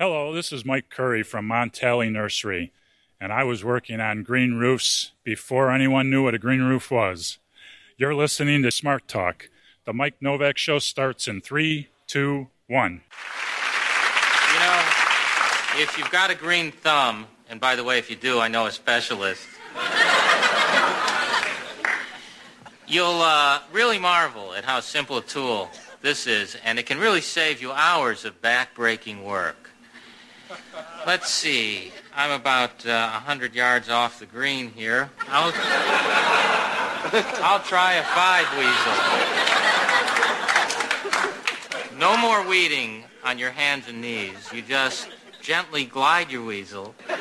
Hello, this is Mike Curry from Montelli Nursery, and I was working on green roofs before anyone knew what a green roof was. You're listening to Smart Talk. The Mike Novak Show starts in three, two, one. You know, if you've got a green thumb, and by the way, if you do, I know a specialist, you'll uh, really marvel at how simple a tool this is, and it can really save you hours of back-breaking work. Let's see. I'm about uh, 100 yards off the green here. I'll, I'll try a five weasel. No more weeding on your hands and knees. You just gently glide your weasel. And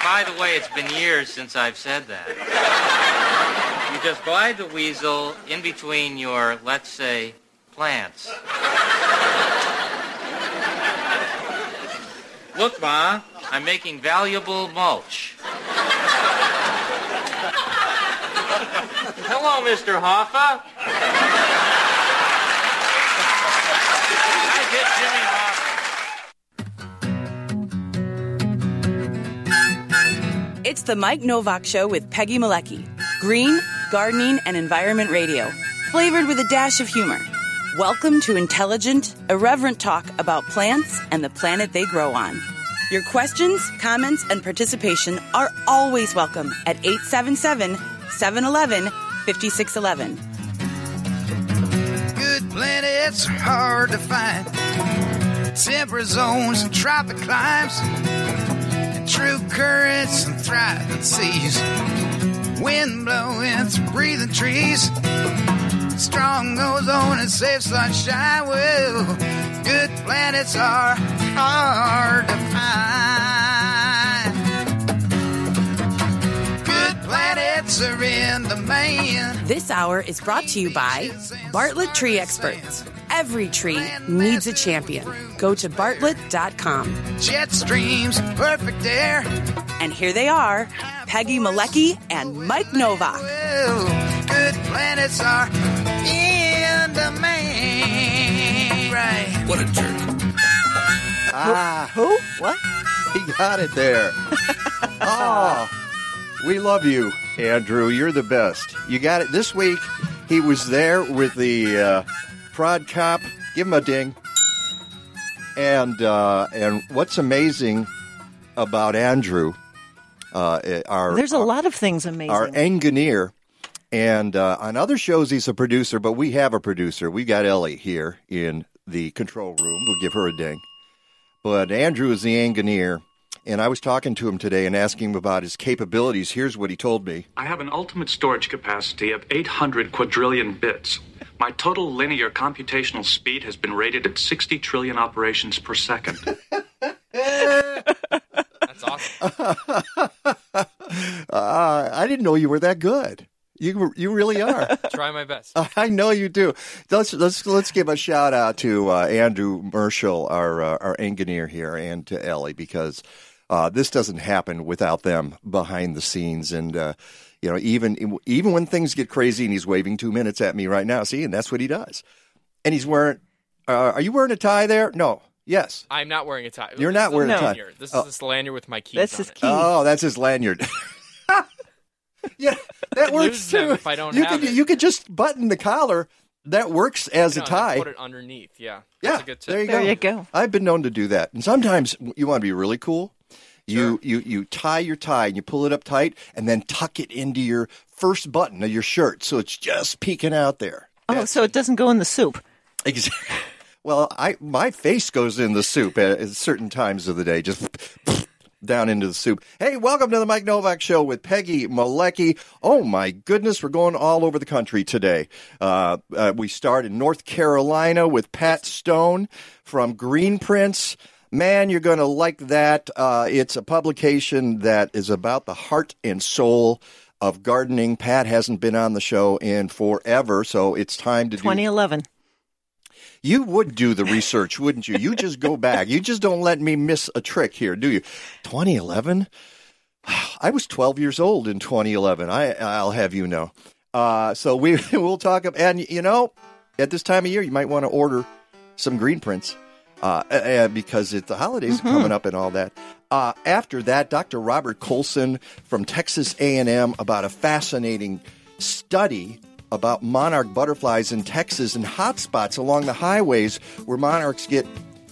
by the way, it's been years since I've said that. You just glide the weasel in between your, let's say, plants. Look, Ma, I'm making valuable mulch. Hello, Mr. Hoffa. I get Jimmy Hoffa. It's the Mike Novak Show with Peggy Malecki. Green, gardening, and environment radio. Flavored with a dash of humor. Welcome to intelligent, irreverent talk about plants and the planet they grow on. Your questions, comments, and participation are always welcome at 877 711 5611. Good planets are hard to find. Temperate zones and tropic climes. And true currents and thriving seas. Wind blowing through breathing trees. Strong ozone and safe sunshine. Well, good planets are hard to find. Planets in the man. This hour is brought to you by Bartlett Tree Experts. Every tree needs a champion. Go to bartlett.com. Jet streams, perfect air. And here they are Peggy Malecki and Mike Novak. Good planets are in the man. Right. What a jerk. Ah, who? What? He got it there. oh, we love you, Andrew. You're the best. You got it. This week, he was there with the uh, prod cop. Give him a ding. And uh, and what's amazing about Andrew, uh, our there's a our, lot of things amazing. Our engineer, and uh, on other shows he's a producer, but we have a producer. We got Ellie here in the control room. We'll give her a ding. But Andrew is the engineer, and I was talking to him today and asking him about his capabilities. Here's what he told me I have an ultimate storage capacity of 800 quadrillion bits. My total linear computational speed has been rated at 60 trillion operations per second. That's awesome. uh, I didn't know you were that good. You you really are. Try my best. I know you do. Let's let's let's give a shout out to uh, Andrew Marshall, our uh, our engineer here, and to Ellie because uh, this doesn't happen without them behind the scenes. And uh, you know, even even when things get crazy, and he's waving two minutes at me right now. See, and that's what he does. And he's wearing. Uh, are you wearing a tie there? No. Yes. I'm not wearing a tie. You're not wearing a tie. Lanyard. This is Oh. this lanyard with my keys. That's on his it. key. Oh, that's his lanyard. yeah, that works lose too. if I don't you have could it. you could just button the collar. That works as No, a and tie. Put it underneath. Yeah. yeah, That's a good tip. there you There go. you go. I've been known to do that, and sometimes you want to be really cool. You you you tie your tie and you pull it up tight, and then tuck it into your first button of your shirt, so it's just peeking out there. Oh, so it doesn't go in the soup. Exactly. Well, I my face goes in the soup at, at certain times of the day, just down into the soup. Hey, welcome to the Mike Novak Show with Peggy Malecki. Oh my goodness, we're going all over the country today. Uh, uh, we start in North Carolina with Pat Stone from Green Prints. Man, you're going to like that. Uh, it's a publication that is about the heart and soul of gardening. Pat hasn't been on the show in forever, so it's time to do 2011. You would do the research, wouldn't you? You just go back. You just don't let me miss a trick here, do you? 2011? I was 12 years old in 2011. I, I'll have you know. Uh, so we we'll talk. Of, and, you know, at this time of year, you might want to order some green prints uh, uh, because it, the holidays Mm-hmm. are coming up and all that. Uh, after that, Dr. Robert Coulson from Texas A&M about a fascinating study about monarch butterflies in Texas and hotspots along the highways where monarchs get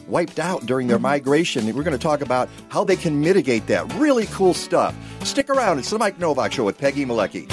wiped out during their migration. We're going to talk about how they can mitigate that. Really cool stuff. Stick around. It's the Mike Novak Show with Peggy Malecki.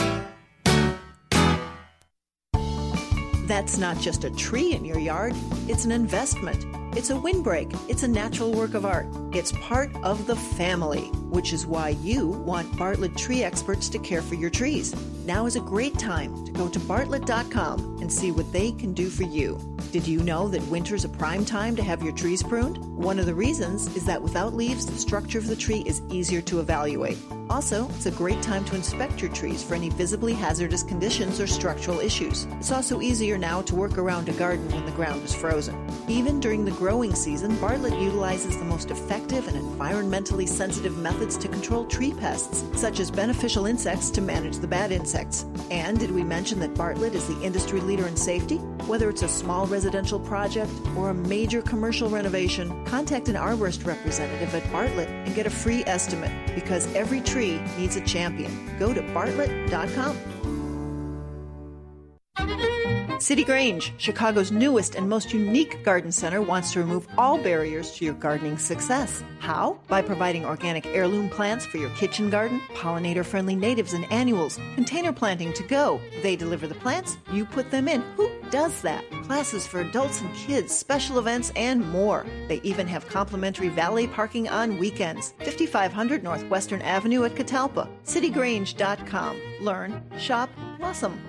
That's not just a tree in your yard, it's an investment. It's a windbreak. It's a natural work of art. It's part of the family, which is why you want Bartlett tree experts to care for your trees. Now is a great time to go to bartlett.com and see what they can do for you. Did you know that winter's a prime time to have your trees pruned? One of the reasons is that without leaves, the structure of the tree is easier to evaluate. Also, it's a great time to inspect your trees for any visibly hazardous conditions or structural issues. It's also easier now to work around a garden when the ground is frozen. Even during the growing season, Bartlett utilizes the most effective and environmentally sensitive methods to control tree pests, such as beneficial insects to manage the bad insects. And did we mention that Bartlett is the industry leader in safety? Whether it's a small residential project or a major commercial renovation, contact an arborist representative at Bartlett and get a free estimate because every tree needs a champion. Go to bartlett.com. City Grange, Chicago's newest and most unique garden center, wants to remove all barriers to your gardening success. How? By providing organic heirloom plants for your kitchen garden, pollinator friendly natives and annuals, container planting to go. They deliver the plants, you put them in. Who does that? Classes for adults and kids, special events, and more. They even have complimentary valet parking on weekends. 5500 Northwestern Avenue at Catalpa. CityGrange.com. Learn, shop, blossom.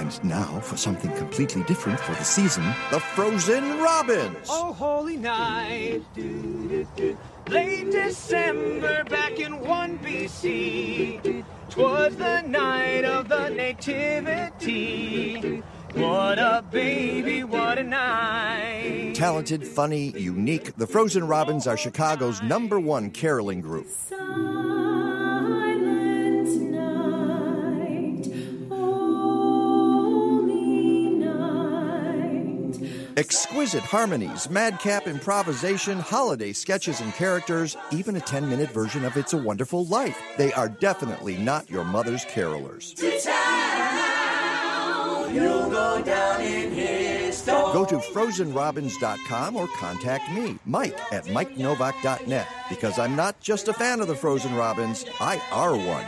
And now for something completely different for the season the Frozen Robins. Oh, holy night. Late December back in 1 BC. Twas the night of the Nativity. What a baby, what a night. Talented, funny, unique, the Frozen Robins are Chicago's number one caroling group. Exquisite harmonies, madcap improvisation, holiday sketches and characters, even a 10 minute version of It's a Wonderful Life. They are definitely not your mother's carolers. Go to frozenrobins.com or contact me, Mike, at mikenovak.net, because I'm not just a fan of the Frozen Robins, I are one.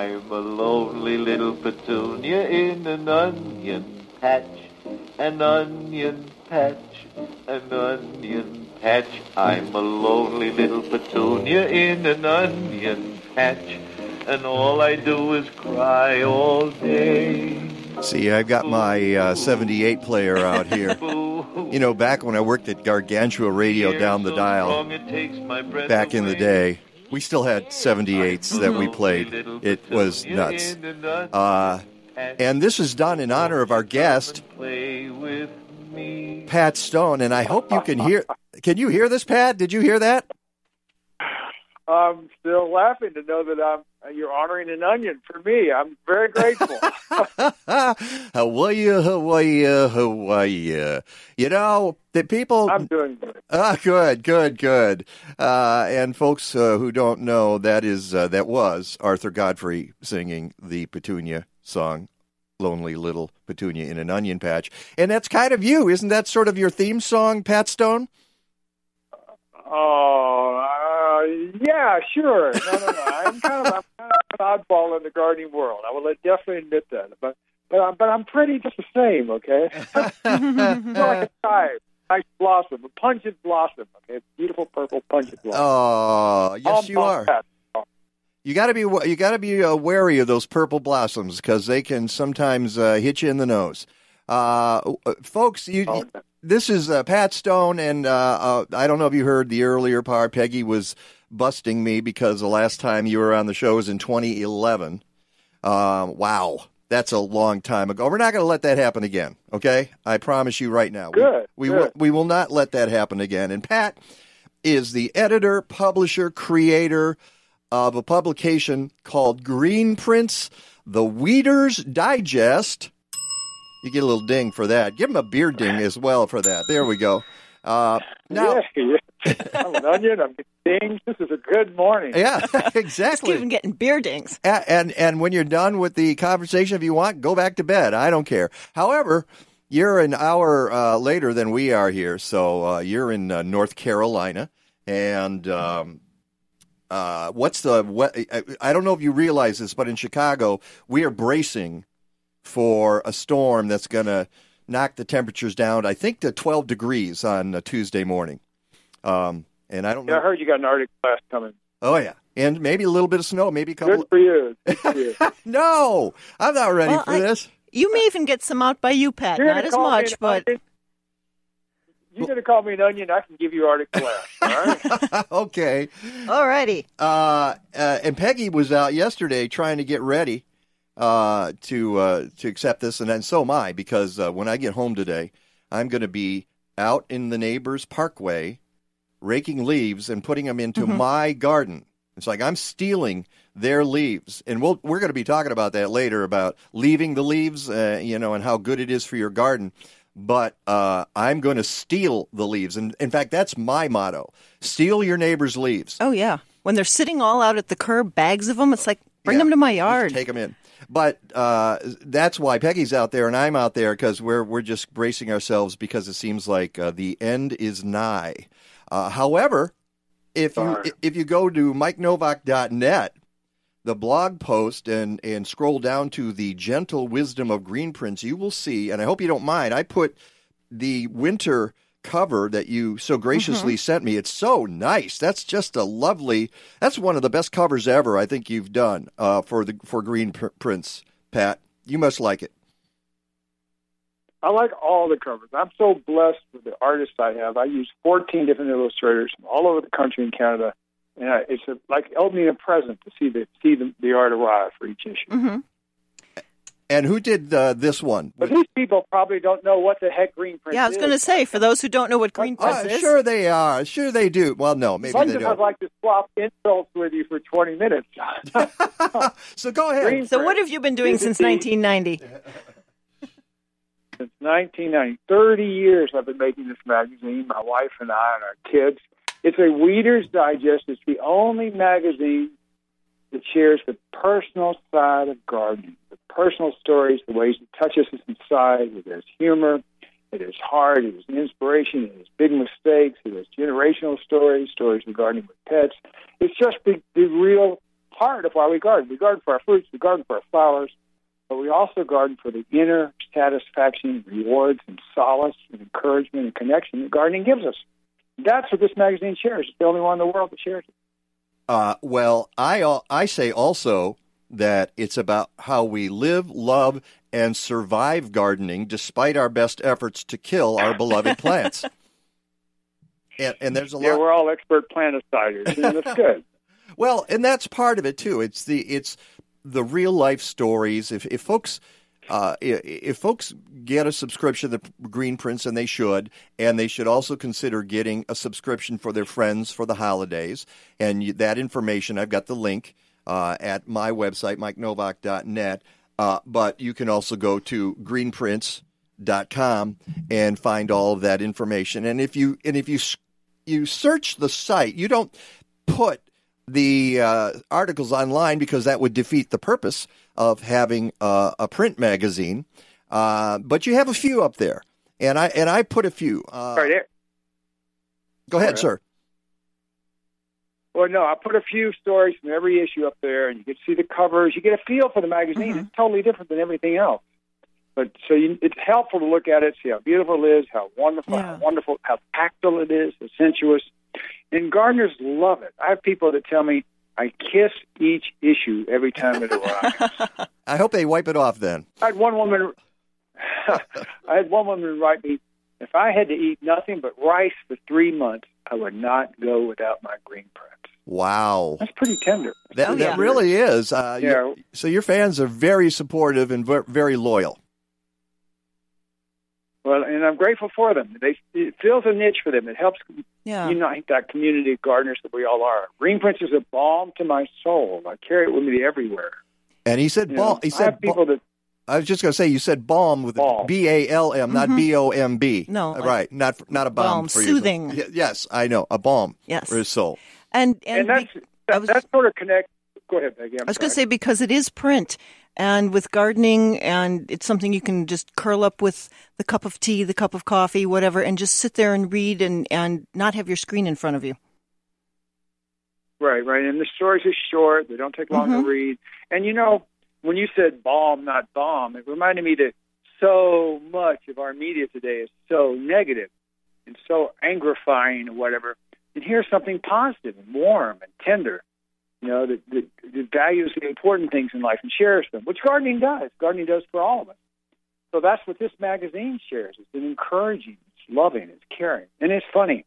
I'm a lonely little petunia in an onion patch, an onion patch, an onion patch. I'm a lonely little petunia in an onion patch, and all I do is cry all day. See, I've got my uh, 78 player out here. You know, back when I worked at Gargantua Radio down the dial, back in the day, we still had 78s that we played. It was nuts. Uh, and this is done in honor of our guest, Pat Stone. And I hope you can hear. Can you hear this, Pat? Did you hear that? I'm still laughing to know that I'm you're honoring an onion for me. I'm very grateful. you? How are you? How are you? You know, the people. I'm doing good. Ah, good, good, good. Uh, and folks uh, who don't know, that is uh, that was Arthur Godfrey singing the Petunia song, "Lonely Little Petunia in an Onion Patch," and that's kind of you, isn't that? Sort of your theme song, Pat Stone. Oh, uh, yeah, sure. No, no, no. I'm kind of, I'm kind of an oddball in the gardening world. I will definitely admit that. But, but, I'm, but I'm pretty just the same. Okay, like a chive, nice blossom, a pungent blossom. Okay, beautiful purple pungent blossom. Oh, yes, All you are. that. You got to be you got to be uh, wary of those purple blossoms because they can sometimes uh, hit you in the nose. Uh, uh, folks, you, this is uh, Pat Stone, and uh, uh, I don't know if you heard the earlier part. Peggy was busting me because the last time you were on the show was in 2011. Um, wow, that's a long time ago. We're not going to let that happen again. Okay, I promise you right now. Good, We, we good. will we will not let that happen again. And Pat is the editor, publisher, creator of a publication called Green Prints, the Weeders Digest. You get a little ding for that. Give him a beer ding as well for that. There we go. Uh, now, yeah, yeah. I'm an onion. I'm getting dings. This is a good morning. yeah, exactly. Even getting beer dings. A- and and when you're done with the conversation, if you want, go back to bed. I don't care. However, you're an hour uh, later than we are here, so uh, you're in uh, North Carolina, and um, uh, what's the what? I- I don't know if you realize this, but in Chicago, we are bracing for a storm that's going to knock the temperatures down. I think to 12 degrees on uh, Tuesday morning. Um, and I don't know. I heard you got an Arctic blast coming. Oh yeah, and maybe a little bit of snow, maybe a couple. Good for you. Good for you. no, I'm not ready Well, for I- this. You may even get some out by you, Pat. You're Not as much, but onion? You're going to call me an onion. I can give you Arctic blast. All right. okay. alrighty. Uh, uh, and Peggy was out yesterday trying to get ready uh, to uh, to accept this, and then so am I because uh, when I get home today, I'm going to be out in the neighbor's parkway raking leaves and putting them into Mm-hmm. my garden. It's like I'm stealing their leaves, and we'll, we're going to be talking about that later about leaving the leaves, uh, you know, and how good it is for your garden. But uh, I'm going to steal the leaves, and in fact, that's my motto: steal your neighbor's leaves. oh yeah, when they're sitting all out at the curb, bags of them, it's like bring Yeah. them to my yard. Take them in. But uh, that's why Peggy's out there and I'm out there because we're we're just bracing ourselves because it seems like uh, the end is nigh. Uh, however, if you if you go to MikeNovak.net, the blog post and and scroll down to the gentle wisdom of Green Prints, you will see. And I hope you don't mind. I put the winter cover that you so graciously sent me. It's so nice. That's just a lovely. That's one of the best covers ever. I think you've done uh, for the for Green Pr- Prints, Pat. You must like it. I like all the covers. I'm so blessed with the artists I have. I use 14 different illustrators from all over the country and Canada, and I, it's a, like opening a present to see the see the, the art arrive for each issue. hmm And who did uh, this one? But these people probably don't know what the heck Green Print is. Yeah, I was going to say for those who don't know what green Oh, press is, sure they are. Sure they do. Well, no, maybe Sometimes they I'd like to swap insults with you for 20 minutes. So go ahead. Green so Print what have you been doing since 1990? since 1990. 30 years I've been making this magazine, my wife and I and our kids. It's a Weeder's Digest. It's the only magazine that shares the personal side of gardening, the personal stories, the ways it touches us inside. It has humor. It is. It is inspiration. It is big mistakes. It is generational stories, stories of gardening with pets. It's just the, the real heart of why we garden. We garden for our fruits. We garden for our flowers but we also garden for the inner satisfaction, rewards, and solace, and encouragement and connection that gardening gives us. That's what this magazine shares. It's the only one in the world that shares it. Uh, well, I I say also that it's about how we live, love, and survive gardening despite our best efforts to kill our beloved plants. And, and there's a Yeah, lot. we're all expert planeticiders, and that's good. Well, and that's part of it too. It's the it's the real life stories. If if folks uh, if folks get a subscription to Green Prints, and they should, and they should also consider getting a subscription for their friends for the holidays. And you, that information, I've got the link uh, at my website, MikeNovak.net. Uh, but you can also go to greenprints.com and find all of that information. And if you and if you you search the site, you don't put the uh, articles online because that would defeat the purpose of having uh, a print magazine. Uh, but you have a few up there, and I and I put a few. Uh, Right there. go ahead, Right. sir. Well, no, I put a few stories from every issue up there, and you can see the covers. You get a feel for the magazine. It's totally different than everything else. But so you, it's helpful to look at it, see how beautiful it is, how wonderful, how wonderful, how tactile it is, how sensuous. And gardeners love it. I have people that tell me, I kiss each issue every time it arrives. I hope they wipe it off then. I had one woman. I had one woman write me, if I had to eat nothing but rice for three months, I would not go without my green prints. Wow. That's pretty tender. That, Oh, that yeah. really is. Uh, you- Yeah. so your fans are very supportive and very loyal. Well, and I'm grateful for them. They it fills a niche for them. It helps Yeah. unite that community of gardeners that we all are. Green Prints is a balm to my soul. I carry it with me everywhere. And he said You balm. know, He I said have people that I was just going to say you said balm with Balm. B A L M, not B O M B. Mm-hmm. No, right, not not a balm, Balm, for your soothing. Y- yes, I know a balm Yes. for his soul. And and, and that's be- that, I was- that sort of connect. Go ahead, Peggy. I'm I was going to say because it is print, and with gardening, and it's something you can just curl up with the cup of tea, the cup of coffee, whatever, and just sit there and read and and not have your screen in front of you. Right, right. And the stories are short. They don't take long Mhm. to read. And you know, when you said bomb, not bomb, it reminded me that so much of our media today is so negative and so angrifying or whatever. And here's something positive and warm and tender, you know, that, that, that values the important things in life and shares them, which gardening does. Gardening does for all of us. So that's what this magazine shares. It's encouraging, it's loving, it's caring, and it's funny.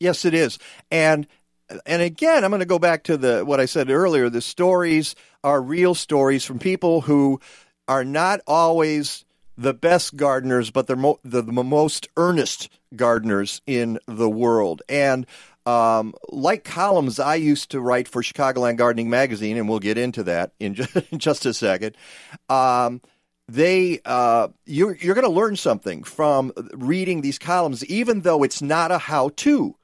Yes, it is. And and again, I'm going to go back to the what I said earlier. The stories are real stories from people who are not always the best gardeners, but they're mo- the, the most earnest gardeners in the world. And um, like columns I used to write for Chicagoland Gardening Magazine, and we'll get into that in just, in just a second. Um, they uh, you're you're going to learn something from reading these columns, even though it's not a how-to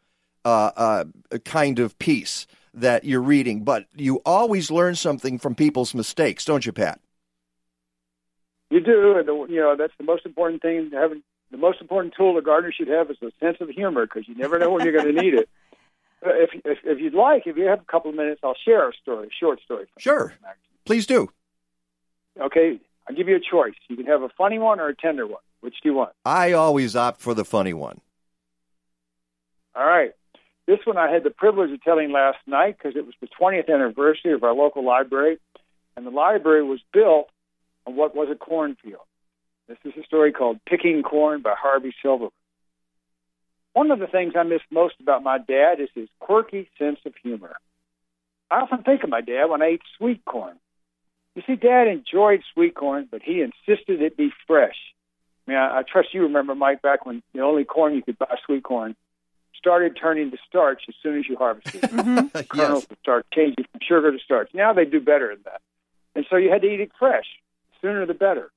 uh, uh, kind of piece that you're reading. But you always learn something from people's mistakes, don't you, Pat? You do, and the, you know that's the most important thing. Having the most important tool a gardener should have is a sense of humor because you never know when you're going to need it. If, if if you'd like, if you have a couple of minutes, I'll share a story, a short story. Sure, please do. Okay, I'll give you a choice. You can have a funny one or a tender one. Which do you want? I always opt for the funny one. All right. This one I had the privilege of telling last night because it was the 20th anniversary of our local library, and the library was built on what was a cornfield. This is a story called Picking Corn by Harvey Silverman. One of the things I miss most about my dad is his quirky sense of humor. I often think of my dad when I ate sweet corn. You see, Dad enjoyed sweet corn, but he insisted it be fresh. I mean, I, I trust you remember, Mike, back when the only corn you could buy, sweet corn, started turning to starch as soon as you harvested it. Mm-hmm. The kernels would start changing from sugar to starch. Now they do better than that. And so you had to eat it fresh. Sooner the better.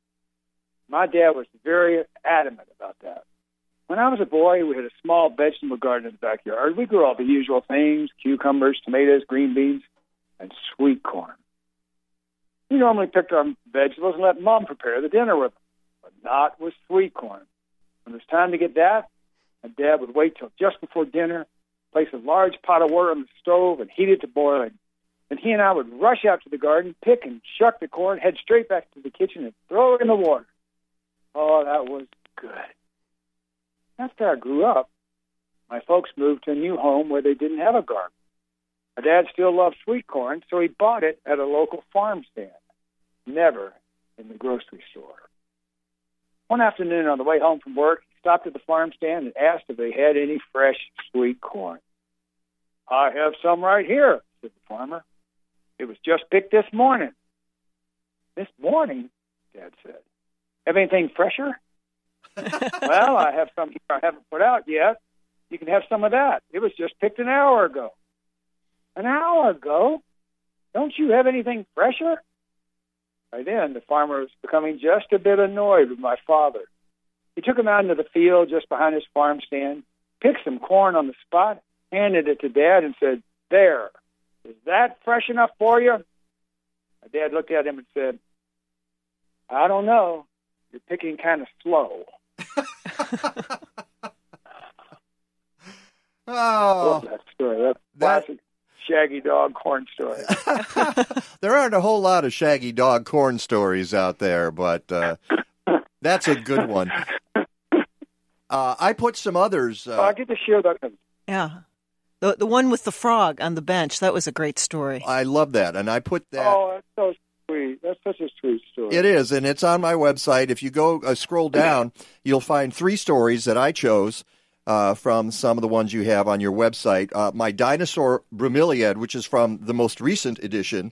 My dad was very adamant about that. When I was a boy, we had a small vegetable garden in the backyard. We grew all the usual things cucumbers, tomatoes, green beans, and sweet corn. We normally picked our vegetables and let Mom prepare the dinner with them, but not with sweet corn. When it was time to get that, my dad would wait till just before dinner, place a large pot of water on the stove, and heat it to boiling. Then he and I would rush out to the garden, pick and shuck the corn, head straight back to the kitchen, and throw it in the water. Oh, that was good. After I grew up, my folks moved to a new home where they didn't have a garden. My dad still loved sweet corn, so he bought it at a local farm stand, never in the grocery store. One afternoon on the way home from work, he stopped at the farm stand and asked if they had any fresh sweet corn. I have some right here, said the farmer. It was just picked this morning. This morning, Dad said. Have anything fresher? well, I have some here I haven't put out yet. You can have some of that. It was just picked an hour ago. An hour ago? Don't you have anything fresher? By then, the farmer was becoming just a bit annoyed with my father. He took him out into the field just behind his farm stand, picked some corn on the spot, handed it to Dad, and said, There, is that fresh enough for you? My dad looked at him and said, I don't know. You're picking kind of slow. Oh, that story. That's classic Shaggy Dog corn story. there aren't a whole lot of shaggy dog corn stories out there, but uh, that's a good one. Uh, I put some others. Oh, I Uh, get to share that. Yeah. The the one with the frog on the bench. That was a great story. I love that, and I put that. Oh, that's so sweet. That's such a sweet story. It is, and it's on my website. If you go uh, scroll down, you'll find three stories that I chose uh, from some of the ones you have on your website. Uh, my dinosaur bromeliad, which is from the most recent edition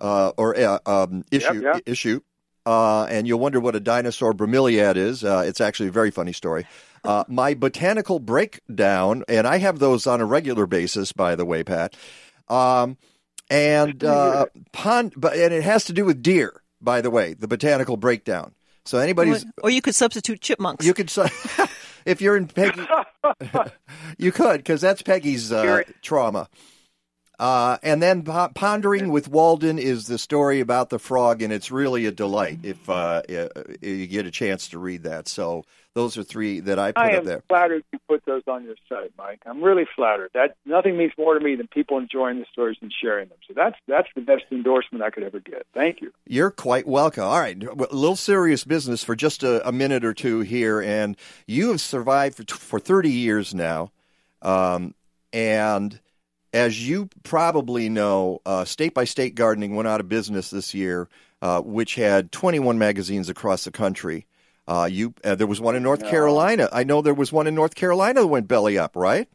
uh, or uh, um, issue Yep, yep. issue, uh, and you'll wonder what a dinosaur bromeliad is. Uh, it's actually a very funny story. Uh, my botanical breakdown, and I have those on a regular basis, by the way, Pat. Um, and uh, pond, but and it has to do with deer, by the way. The botanical breakdown. So anybody's Or you could substitute chipmunks. you could if you're in Peggy, you could because that's Peggy's uh, trauma. Uh, and then po- pondering with Walden is the story about the frog, and it's really a delight if uh, uh, you get a chance to read that. So those are three that I put I up am there. flattered you put those on your site, Mike. I'm really flattered. That nothing means more to me than people enjoying the stories and sharing them. So that's that's the best endorsement I could ever get. Thank you. You're quite welcome. All right, a little serious business for just a, a minute or two here, and you have survived for for 30 years now, um, and as you probably know, uh, State by State Gardening went out of business this year, uh, which had 21 magazines across the country. Uh, you uh, there was one in North No. Carolina. I know there was one in North Carolina that went belly up, right?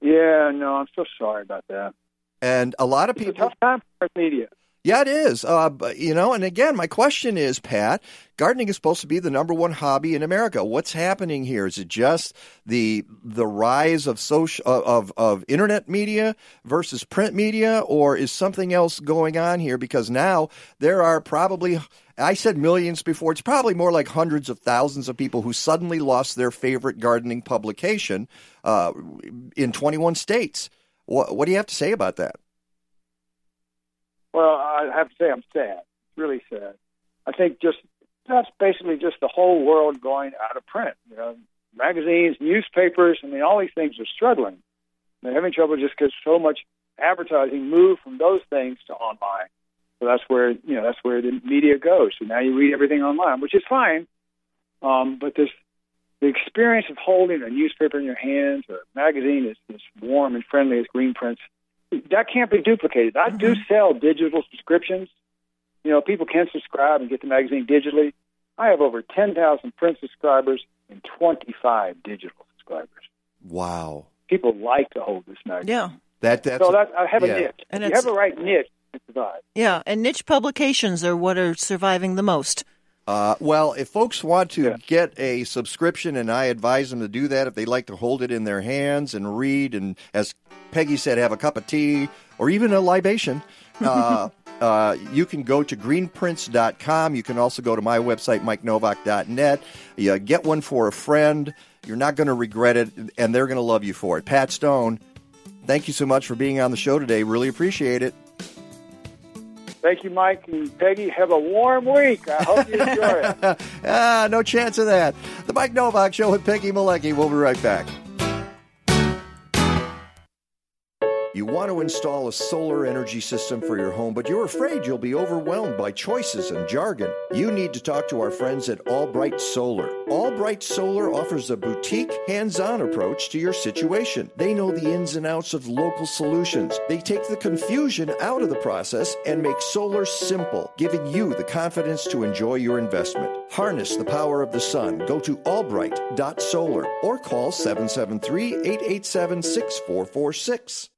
Yeah, no, I'm so sorry about that. And a lot of It's a people tough time for media. Yeah, it is. Uh, but, you know, and again, my question is, Pat, gardening is supposed to be the number one hobby in America. What's happening here? Is it just the the rise of social of of internet media versus print media, or is something else going on here? Because now there are probably. I said millions before. It's probably more like hundreds of thousands of people who suddenly lost their favorite gardening publication uh, in 21 states. What, what do you have to say about that? Well, I have to say I'm sad. Really sad. I think just that's basically just the whole world going out of print. You know, magazines, newspapers. I mean, all these things are struggling. They're having trouble just because so much advertising moved from those things to online. So that's where you know that's where the media goes. So now you read everything online, which is fine. Um, but this the experience of holding a newspaper in your hands or a magazine is as warm and friendly as green prints that can't be duplicated. I do mm-hmm. sell digital subscriptions. You know, people can subscribe and get the magazine digitally. I have over 10,000 print subscribers and 25 digital subscribers. Wow. People like to hold this magazine. Yeah. That that's so that, I have yeah. a niche. And if you it's- have the right niche, you can survive. Yeah, and niche publications are what are surviving the most. Uh, well, if folks want to get a subscription, and I advise them to do that if they like to hold it in their hands and read, and as Peggy said, have a cup of tea or even a libation, uh, uh, you can go to greenprints.com. You can also go to my website, mikenovak.net. You get one for a friend. You're not going to regret it, and they're going to love you for it. Pat Stone, thank you so much for being on the show today. Really appreciate it. Thank you, Mike and Peggy. Have a warm week. I hope you enjoy it. ah, no chance of that. The Mike Novak Show with Peggy Malecki. We'll be right back. You want to install a solar energy system for your home, but you're afraid you'll be overwhelmed by choices and jargon. You need to talk to our friends at Albright Solar. Albright Solar offers a boutique, hands on approach to your situation. They know the ins and outs of local solutions. They take the confusion out of the process and make solar simple, giving you the confidence to enjoy your investment. Harness the power of the sun. Go to albright.solar or call 773 887 6446.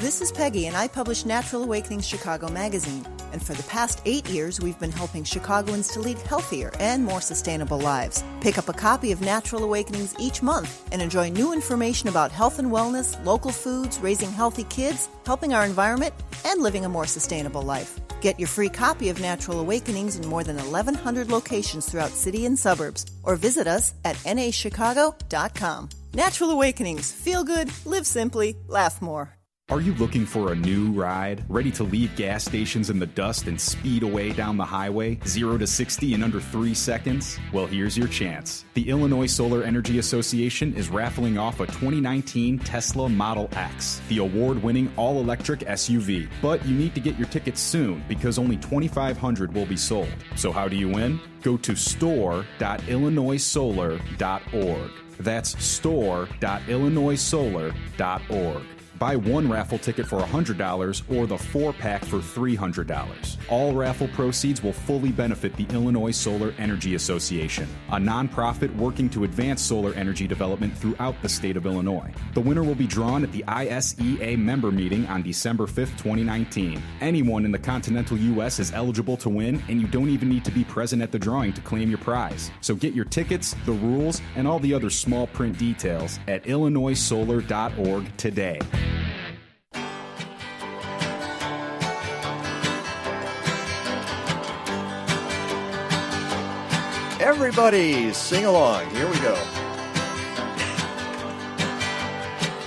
This is Peggy, and I publish Natural Awakenings Chicago magazine. And for the past eight years, we've been helping Chicagoans to lead healthier and more sustainable lives. Pick up a copy of Natural Awakenings each month and enjoy new information about health and wellness, local foods, raising healthy kids, helping our environment, and living a more sustainable life. Get your free copy of Natural Awakenings in more than 1,100 locations throughout city and suburbs, or visit us at nachicago.com. Natural Awakenings. Feel good, live simply, laugh more. Are you looking for a new ride? Ready to leave gas stations in the dust and speed away down the highway, 0 to 60 in under 3 seconds? Well, here's your chance. The Illinois Solar Energy Association is raffling off a 2019 Tesla Model X, the award winning all electric SUV. But you need to get your tickets soon because only 2,500 will be sold. So, how do you win? Go to store.illinoissolar.org. That's store.illinoissolar.org. Buy one raffle ticket for $100 or the four pack for $300. All raffle proceeds will fully benefit the Illinois Solar Energy Association, a nonprofit working to advance solar energy development throughout the state of Illinois. The winner will be drawn at the ISEA member meeting on December 5th, 2019. Anyone in the continental U.S. is eligible to win, and you don't even need to be present at the drawing to claim your prize. So get your tickets, the rules, and all the other small print details at illinoissolar.org today. Everybody, sing along. Here we go.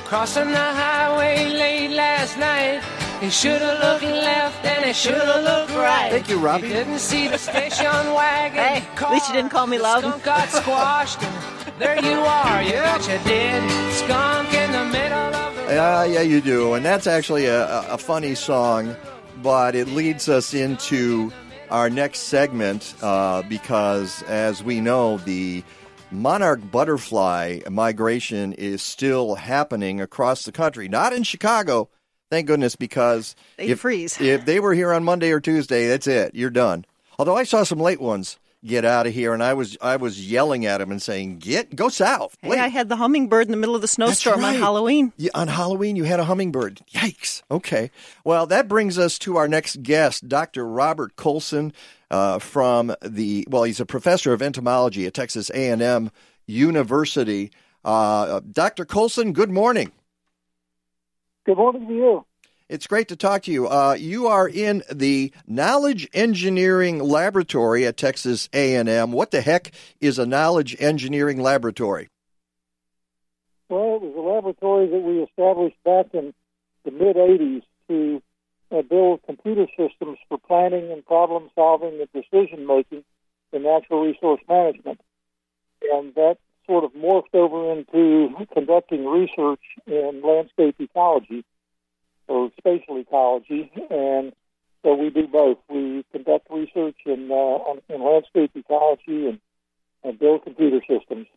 Crossing the highway late last night. He should have looked left and he should have looked right. Thank you, Robbie. He didn't see the station wagon. Hey, at least you didn't call me loud. Skunk got squashed and there you are. You got your dead skunk in the middle of the Yeah, yeah, you do. And that's actually a, a- a funny song, but it leads us into our next segment uh, because, as we know, the monarch butterfly migration is still happening across the country. Not in Chicago, thank goodness, because They if, freeze. if they were here on Monday or Tuesday, that's it. You're done. Although I saw some late ones get out of here, and I was I was yelling at him and saying, "Get go south." Hey, I had the hummingbird in the middle of the snowstorm right. on Halloween. Yeah, on Halloween, you had a hummingbird. Yikes. Okay. Well, that brings us to our next guest, Dr. Robert Coulson, uh, from the well, he's a professor of entomology at Texas A&M University. Uh, Dr. Coulson, good morning. Good morning to you. It's great to talk to you. Uh, you are in the Knowledge Engineering Laboratory at Texas A&M. What the heck is a Knowledge Engineering Laboratory? Well, it was a laboratory that we established back in the mid 80s to uh, build computer systems for planning and problem solving and decision making in natural resource management. And that sort of morphed over into conducting research in landscape ecology or spatial ecology. And so we do both. We conduct research in, uh, on, in landscape ecology and, and build computer systems.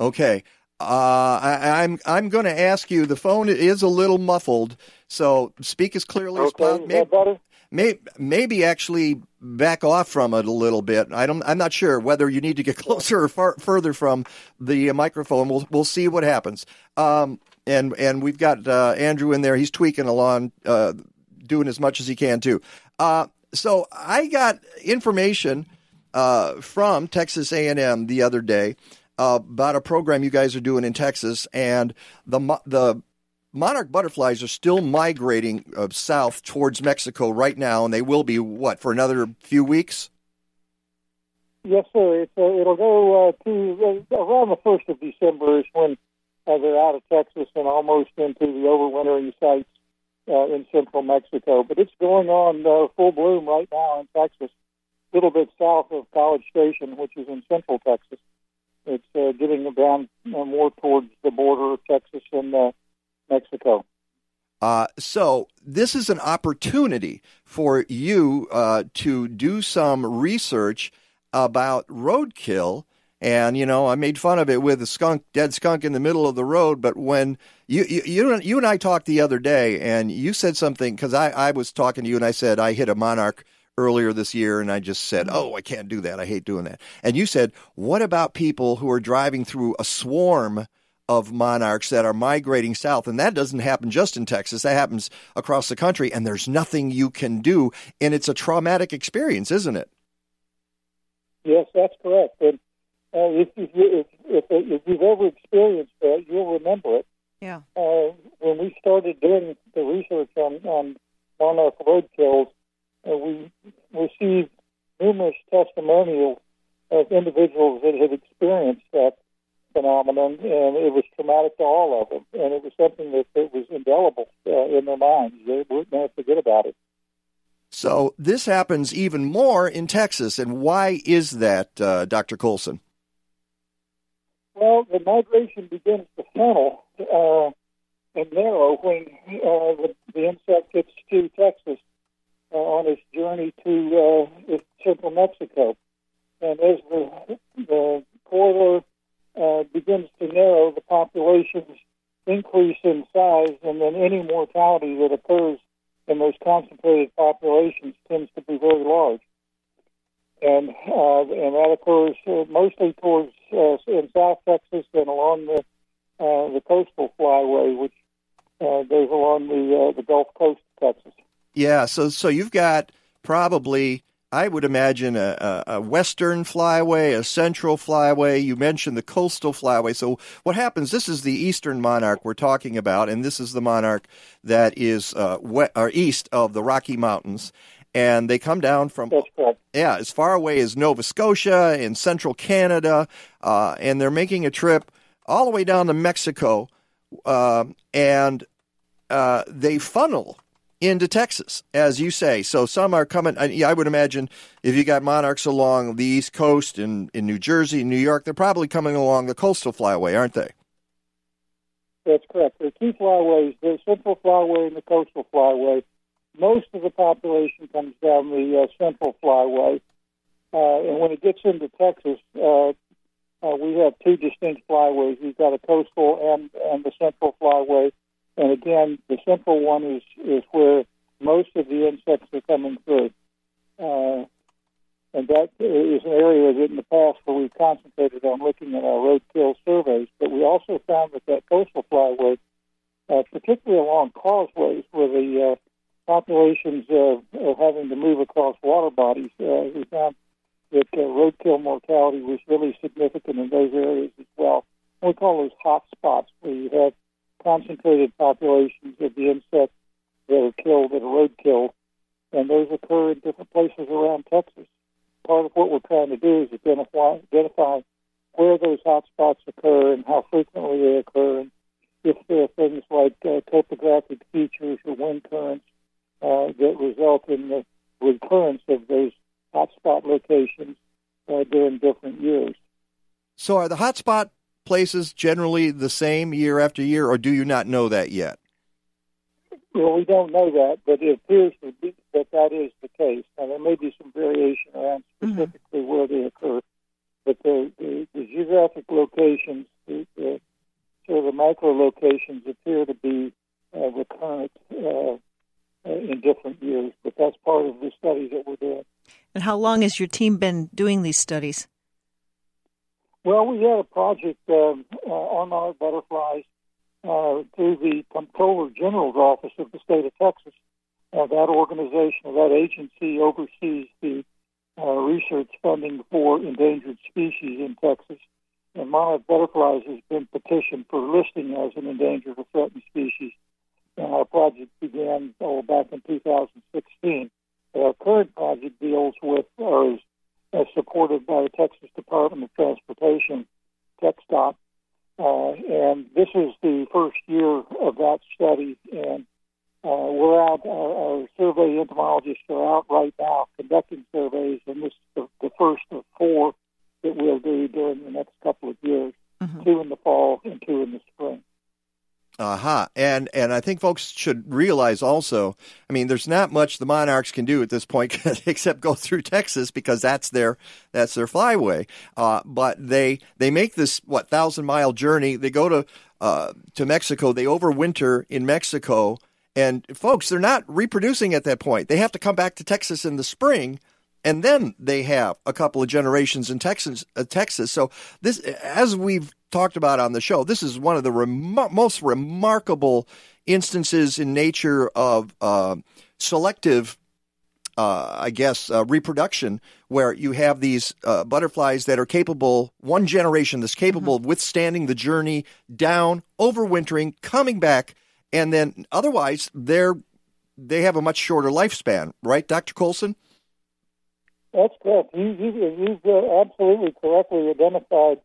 Okay. Uh, I, I'm I'm going to ask you. The phone is a little muffled, so speak as clearly as possible. is? May, maybe actually back off from it a little bit. I don't. I'm not sure whether you need to get closer or far, further from the microphone. We'll we'll see what happens. Um, and and we've got uh, Andrew in there. He's tweaking along, uh, doing as much as he can too. Uh, so I got information uh, from Texas A&M the other day uh, about a program you guys are doing in Texas, and the the monarch butterflies are still migrating uh, south towards Mexico right now, and they will be what for another few weeks. Yes, sir. It's, it'll go to around the first of December is when uh, they're out of Texas and almost into the overwintering sites uh, in central Mexico. But it's going on uh, full bloom right now in Texas, a little bit south of College Station, which is in central Texas. It's uh, getting down uh, more towards the border of Texas and uh, Mexico. Uh, so this is an opportunity for you uh, to do some research about roadkill. And you know, I made fun of it with a skunk, dead skunk in the middle of the road. But when you you you, you and I talked the other day, and you said something because I I was talking to you, and I said I hit a monarch earlier this year, and I just said, mm-hmm. "Oh, I can't do that. I hate doing that." And you said, "What about people who are driving through a swarm of monarchs that are migrating south?" And that doesn't happen just in Texas. That happens across the country, and there's nothing you can do, and it's a traumatic experience, isn't it? Yes, that's correct. And uh, if, if, you, if, if, you've ever experienced that, you'll remember it. Yeah. Uh, when we started doing the research on, on monarch roadkills, uh, we received numerous testimonials of individuals that had experienced that phenomenon, and it was traumatic to all of them. And it was something that, that was indelible uh, in their minds. They wouldn't to forget about it. So this happens even more in Texas. And why is that, uh, Dr. Coulson? Well, the migration begins to funnel uh, and narrow when uh, the, the insect gets to Texas uh, on its journey to uh, central Mexico. And as the, the corridor uh, begins to narrow, the populations increase in size, and then any mortality that occurs in those concentrated populations tends to be very large. And uh, and that occurs uh, mostly towards uh, in South Texas and along the uh, the coastal flyway, which uh, goes along the uh, the Gulf Coast of Texas. Yeah, so so you've got probably I would imagine a, a, a, western flyway, a central flyway. You mentioned the coastal flyway. So what happens? This is the eastern monarch we're talking about, and this is the monarch that is uh, west, or east of the Rocky Mountains. And they come down from yeah as far away as Nova Scotia in central Canada, uh, and they're making a trip all the way down to Mexico, uh, and uh, they funnel into Texas, as you say. So some are coming. I, would imagine if you got monarchs along the East Coast in, in New Jersey, New York, they're probably coming along the coastal flyway, aren't they? That's correct. There are two flyways: the central flyway and the coastal flyway. Most of the population comes down the uh, central flyway, uh, and when it gets into Texas, uh, uh we have two distinct flyways. We've got a coastal and and the central flyway and again, the central one is, is where most of the insects are coming through. Uh, and that is an area that in the past where we've concentrated on looking at our roadkill surveys. But we also found that that coastal flyway, uh, particularly along causeways where the uh, populations of, are having to move across water bodies, uh, we found that uh, roadkill mortality was really significant in those areas as well. We call those hot spots where you have concentrated populations of the insects that are killed that are roadkill, and those occur in different places around Texas. Part of what we're trying to do is identify identify where those hot spots occur and how frequently they occur, and if there are things like uh, topographic features or wind currents uh, that result in the recurrence of those hotspot locations uh, during different years. So, are the hotspot places generally the same year after year, or do you not know that yet? Well, we don't know that, but it appears to be that that is the case. Now, there may be some variation around mm-hmm. specifically mm-hmm. where they occur, but the, the, the geographic locations, the, the sort of the micro locations appear to be uh, recurrent uh, in different years. But that's part of the study that we're doing. And how long has your team been doing these studies? Well, we had a project um, uh, on our butterflies uh, through the Comptroller General's Office of the state of Texas. Uh, that organization or that agency oversees the uh, research funding for endangered species in Texas. And monarch butterflies has been petitioned for listing as an endangered or threatened species. And our project began oh, back in 2016. Our current project deals with, or is as supported by the Texas Department of Transportation, TxDOT. Uh, and this is the first year of that study, and uh, we're out, our, our, survey entomologists are out right now conducting surveys, and this is the, the first of four that we'll do during the next couple of years, mm-hmm. two in the fall and two in the spring. Aha. Uh-huh. And and I think folks should realize also, I mean, there's not much the Monarchs can do at this point except go through Texas because that's their that's their flyway. Uh, but they they make this what thousand mile journey. They go to uh, to Mexico. They overwinter in Mexico. And folks, they're not reproducing at that point. They have to come back to Texas in the spring and then they have a couple of generations in Texas. Uh, Texas. So this, as we've talked about on the show, this is one of the rem- most remarkable instances in nature of uh, selective. Uh, I guess uh, reproduction, where you have these uh, butterflies that are capable, one generation that's capable mm-hmm. of withstanding the journey down, overwintering, coming back, and then otherwise they're they have a much shorter lifespan, right, Dr. Coulson? That's correct. You, you, you've uh, absolutely correctly identified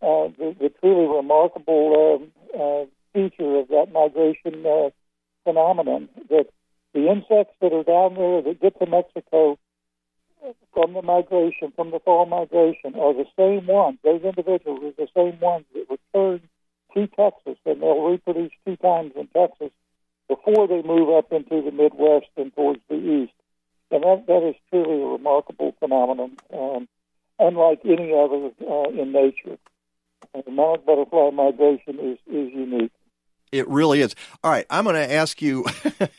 uh, the, the, truly remarkable uh, uh feature of that migration uh, phenomenon that The insects that are down there that get to Mexico from the migration, from the fall migration, are the same ones. Those individuals are the same ones that return to Texas, and they'll reproduce two times in Texas before they move up into the Midwest and towards the east. And that, that is truly a remarkable phenomenon, um, unlike any other uh, in nature. Uh, the monarch butterfly migration is, is unique. It really is. All right, I'm going to ask you.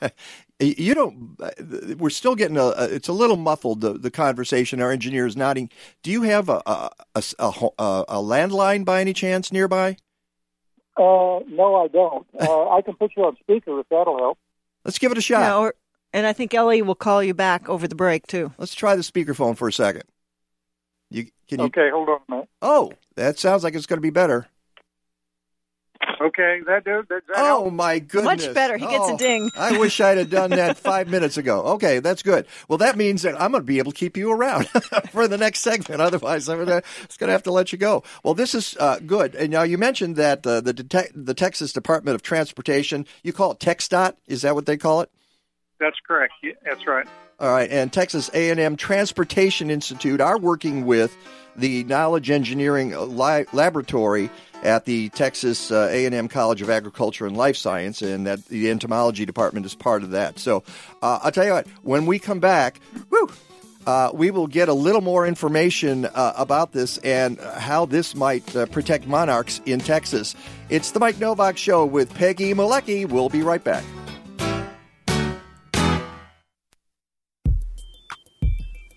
you don't. We're still getting a. It's a little muffled. The, the conversation. Our engineer is nodding. Do you have a a, a, a, a landline by any chance nearby? Uh, no, I don't. Uh, I can put you on speaker if that'll help. Let's give it a shot. Yeah, or, and I think Ellie will call you back over the break too. Let's try the speakerphone for a second. You can you? Okay, hold on a minute. Oh, that sounds like it's going to be better. Okay, that does that, that Oh help? my goodness! Much better. He gets a Oh, ding. I wish I'd have done that five minutes ago. Okay, that's good. Well, that means that I'm going to be able to keep you around for the next segment. Otherwise, I'm going to have to let you go. Well, this is uh, good. And now you mentioned that uh, the detec- the Texas Department of Transportation, you call it TxDOT. Is that what they call it? That's correct. Yeah, that's right. All right, and Texas A&M Transportation Institute are working with the Knowledge Engineering Laboratory at the Texas uh, A&M College of Agriculture and Life Science, and that the entomology department is part of that. So uh, I'll tell you what, when we come back, uh, we will get a little more information uh, about this and how this might uh, protect monarchs in Texas. It's the Mike Novak Show with Peggy Malecki. We'll be right back.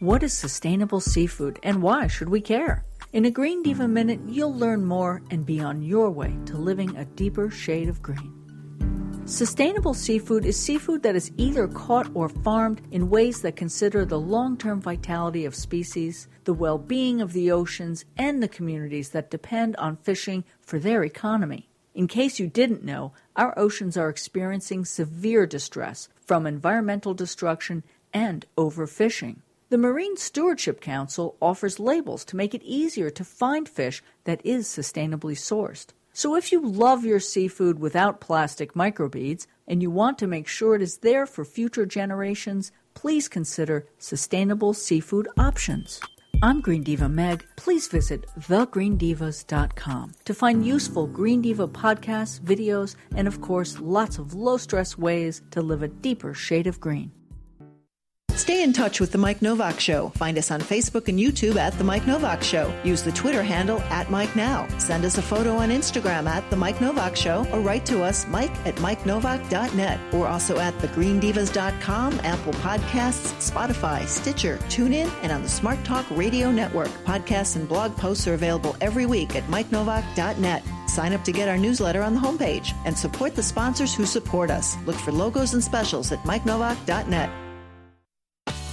What is sustainable seafood and why should we care? In a Green Diva Minute, you'll learn more and be on your way to living a deeper shade of green. Sustainable seafood is seafood that is either caught or farmed in ways that consider the long term vitality of species, the well being of the oceans, and the communities that depend on fishing for their economy. In case you didn't know, our oceans are experiencing severe distress from environmental destruction and overfishing. The Marine Stewardship Council offers labels to make it easier to find fish that is sustainably sourced. So if you love your seafood without plastic microbeads and you want to make sure it is there for future generations, please consider sustainable seafood options. I'm Green Diva Meg. Please visit thegreendivas.com to find useful Green Diva podcasts, videos, and of course, lots of low stress ways to live a deeper shade of green. Stay in touch with The Mike Novak Show. Find us on Facebook and YouTube at The Mike Novak Show. Use the Twitter handle at Mike Now. Send us a photo on Instagram at The Mike Novak Show or write to us, Mike at MikeNovak.net. We're also at TheGreenDivas.com, Apple Podcasts, Spotify, Stitcher, TuneIn, and on the Smart Talk Radio Network. Podcasts and blog posts are available every week at MikeNovak.net. Sign up to get our newsletter on the homepage and support the sponsors who support us. Look for logos and specials at MikeNovak.net.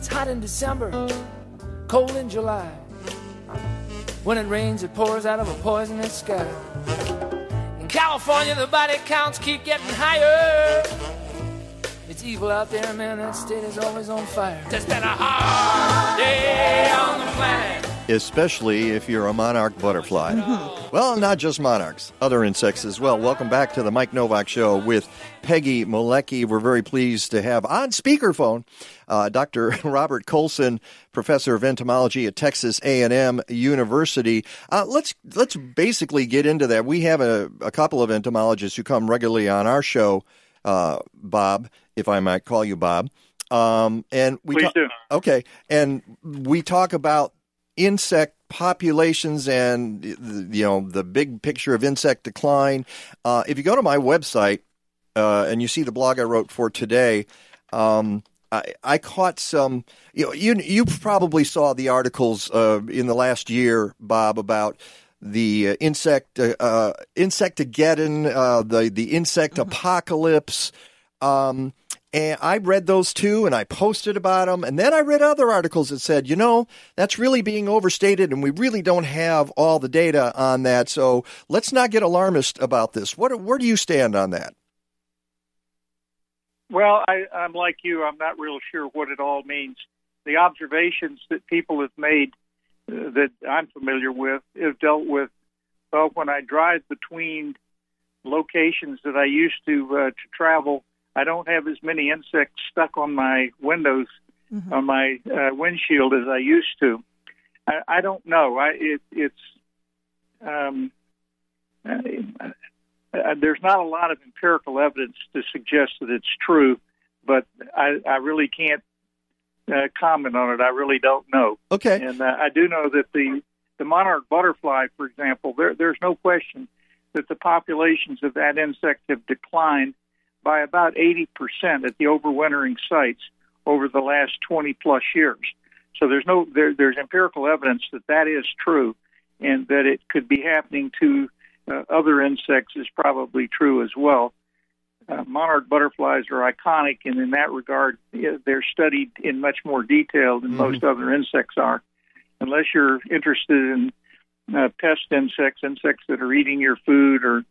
It's hot in December, cold in July. When it rains, it pours out of a poisonous sky. In California, the body counts keep getting higher. It's evil out there, man. That state is always on fire. It's been a hard day on the planet. Especially if you're a monarch butterfly. Well, not just monarchs, other insects as well. Welcome back to the Mike Novak Show with Peggy Malecki. We're very pleased to have on speakerphone uh, Dr. Robert Coulson, professor of entomology at Texas A&M University. Uh, let's let's basically get into that. We have a, a couple of entomologists who come regularly on our show. Uh, Bob, if I might call you Bob. Um, and we Please talk- do. Okay, and we talk about insect populations and you know the big picture of insect decline. Uh, if you go to my website uh, and you see the blog I wrote for today, um, I, I caught some. You know, you you probably saw the articles uh, in the last year, Bob, about the uh, insect uh, uh, insectageddon, uh, the the insect apocalypse. Um, and I read those too, and I posted about them. And then I read other articles that said, you know, that's really being overstated, and we really don't have all the data on that. So let's not get alarmist about this. What, where do you stand on that? Well, I, I'm like you. I'm not real sure what it all means. The observations that people have made uh, that I'm familiar with have dealt with, well, when I drive between locations that I used to uh, to travel I don't have as many insects stuck on my windows mm-hmm. on my uh, windshield as I used to. I, I don't know. I it, it's um, uh, uh, there's not a lot of empirical evidence to suggest that it's true, but I, I really can't uh, comment on it. I really don't know. Okay. And uh, I do know that the the monarch butterfly, for example, there there's no question that the populations of that insect have declined by about 80% at the overwintering sites over the last 20 plus years. So there's no there, there's empirical evidence that that is true, and that it could be happening to uh, other insects is probably true as well. Uh, monarch butterflies are iconic, and in that regard, they're studied in much more detail than mm-hmm. most other insects are. Unless you're interested in uh, pest insects, insects that are eating your food or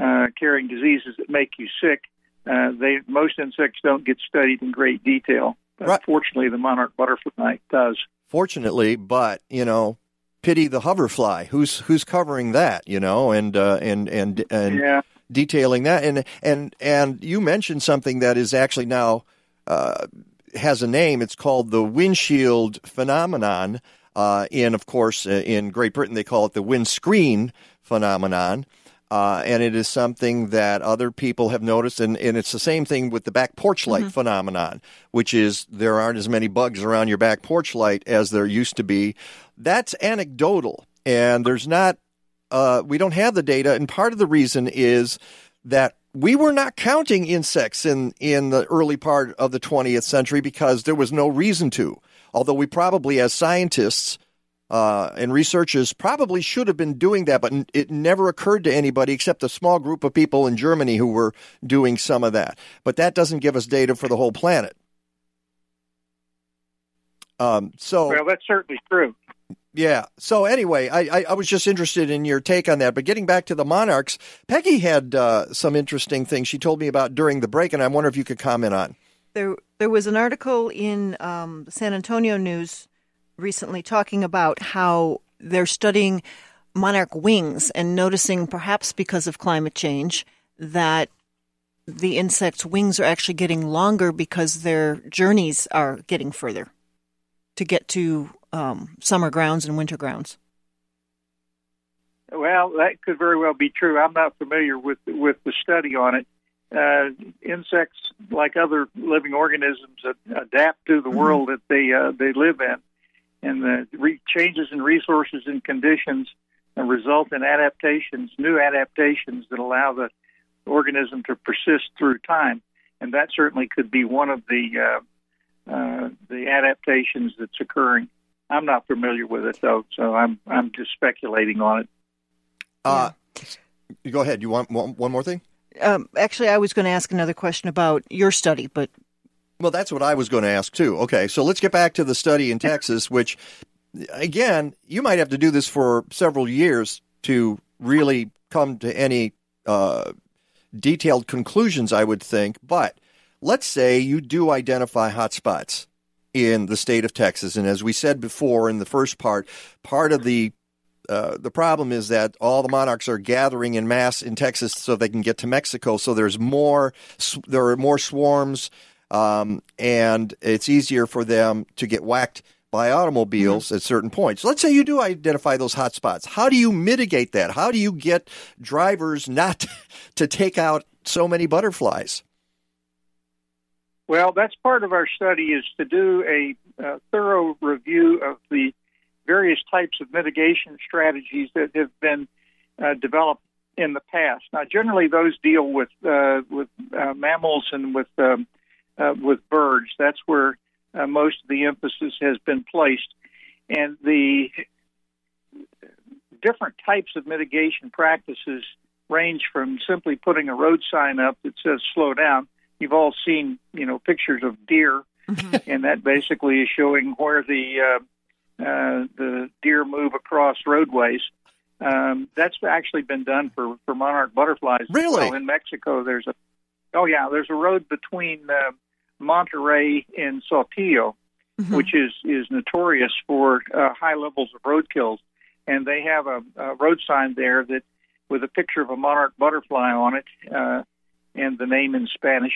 uh, carrying diseases that make you sick, uh, they most insects don't get studied in great detail. But right. Fortunately, the monarch butterfly does. Fortunately, but you know, pity the hoverfly. Who's who's covering that? You know, and uh, and and and yeah. detailing that. And and and you mentioned something that is actually now uh, has a name. It's called the windshield phenomenon. Uh, in, of course, uh, in Great Britain, they call it the windscreen phenomenon. Uh, and it is something that other people have noticed, and, and it's the same thing with the back porch light mm-hmm. phenomenon, which is there aren't as many bugs around your back porch light as there used to be. That's anecdotal, and there's not, uh, we don't have the data, and part of the reason is that we were not counting insects in, in the early part of the 20th century because there was no reason to. Although we probably, as scientists, uh, and researchers probably should have been doing that, but it never occurred to anybody except a small group of people in Germany who were doing some of that. But that doesn't give us data for the whole planet. Um, so well, that's certainly true. Yeah. So anyway, I, I, I, was just interested in your take on that. But getting back to the monarchs, Peggy had uh, some interesting things she told me about during the break, and I wonder if you could comment on. There, there was an article in um, the San Antonio News recently talking about how they're studying monarch wings and noticing, perhaps because of climate change, that the insects' wings are actually getting longer because their journeys are getting further to get to um, summer grounds and winter grounds. Well, that could very well be true. I'm not familiar with with the study on it. Uh, insects, like other living organisms, adapt to the mm-hmm. world that they uh, they live in and the re- changes in resources and conditions and result in adaptations, new adaptations that allow the organism to persist through time. And that certainly could be one of the uh, uh, the adaptations that's occurring. I'm not familiar with it though, so I'm I'm just speculating on it. Uh, go ahead. You want one, one more thing? Um, actually, I was going to ask another question about your study, but well, that's what I was going to ask too. Okay, so let's get back to the study in Texas, which, again, you might have to do this for several years to really come to any uh, detailed conclusions, I would think. But let's say you do identify hotspots in the state of Texas, and as we said before in the first part, part of the uh, the problem is that all the monarchs are gathering in mass in Texas so they can get to Mexico. So there's more, there are more swarms um, and it's easier for them to get whacked by automobiles mm-hmm. at certain points. Let's say you do identify those hot spots. How do you mitigate that? How do you get drivers not to take out so many butterflies? Well, that's part of our study is to do a, a thorough review of the various types of mitigation strategies that have been uh, developed in the past. Now, generally, those deal with uh, with uh, mammals and with um, uh, with birds. That's where uh, most of the emphasis has been placed. And the different types of mitigation practices range from simply putting a road sign up that says "slow down." You've all seen, you know, pictures of deer, and that basically is showing where the uh, uh, the deer move across roadways. Um, that's actually been done for for monarch butterflies. Really? well. in Mexico, there's a oh yeah, there's a road between uh, Monterrey and Saltillo, which is is notorious for uh, high levels of roadkills, and they have a, a road sign there that with a picture of a monarch butterfly on it uh, and the name in Spanish,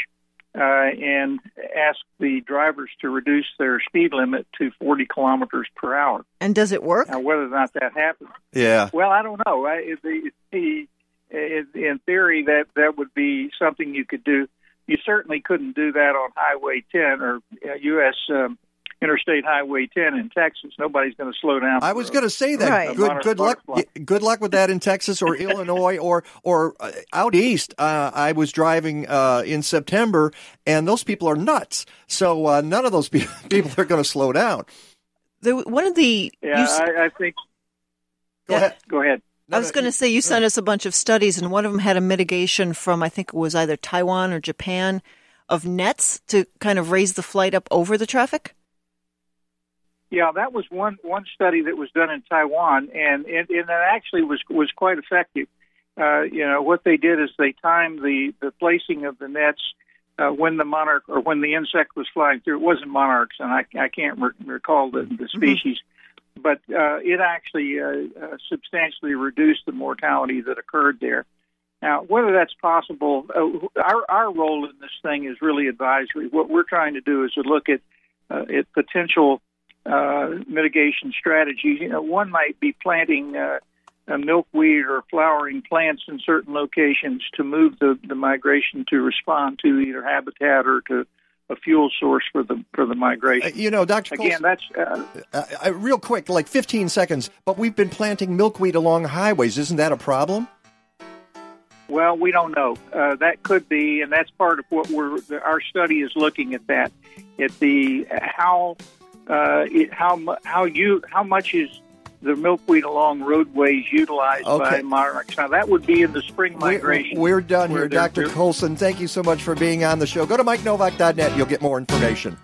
uh, and ask the drivers to reduce their speed limit to 40 kilometers per hour. And does it work? Now, whether or not that happens, Yeah. well, I don't know. I, the, the, in, in theory, that that would be something you could do. You certainly couldn't do that on Highway 10 or uh, U.S. Um, Interstate Highway 10 in Texas. Nobody's going to slow down. I was going to say that. Right. Good, good luck. butterfly. Good luck with that in Texas or Illinois or or uh, out east. Uh, I was driving uh, in September, and those people are nuts. So uh, none of those pe- people are going to slow down. The, one of the Yeah, you s- I, I think. Go ahead. Go ahead. I was going to say you sent us a bunch of studies, and one of them had a mitigation from I think it was either Taiwan or Japan of nets to kind of raise the flight up over the traffic. Yeah, that was one one study that was done in Taiwan, and and, and that actually was was quite effective. Uh, you know what they did is they timed the the placing of the nets uh, when the monarch or when the insect was flying through. It wasn't monarchs, and I I can't re- recall the, the species, but uh, it actually uh, uh, substantially reduced the mortality that occurred there. Now, whether that's possible, uh, our our role in this thing is really advisory. What we're trying to do is to look at uh, at potential mitigation strategies. You know, one might be planting milkweed or flowering plants in certain locations to move the, the migration to respond to either habitat or to a fuel source for the for the migration. You know, Dr. Again, Coulson, that's uh, uh, uh, real quick, like 15 seconds. But we've been planting milkweed along highways. Isn't that a problem? Well, we don't know. Uh, that could be, and that's part of what we're. Our study is looking at that. At the how uh, it, how how you how much is the milkweed along roadways utilized Okay. by monarchs? Now that would be in the spring migration. We're, we're done here, Dr. they're- Coulson. Thank you so much for being on the show. Go to MikeNovak.net. You'll get more information.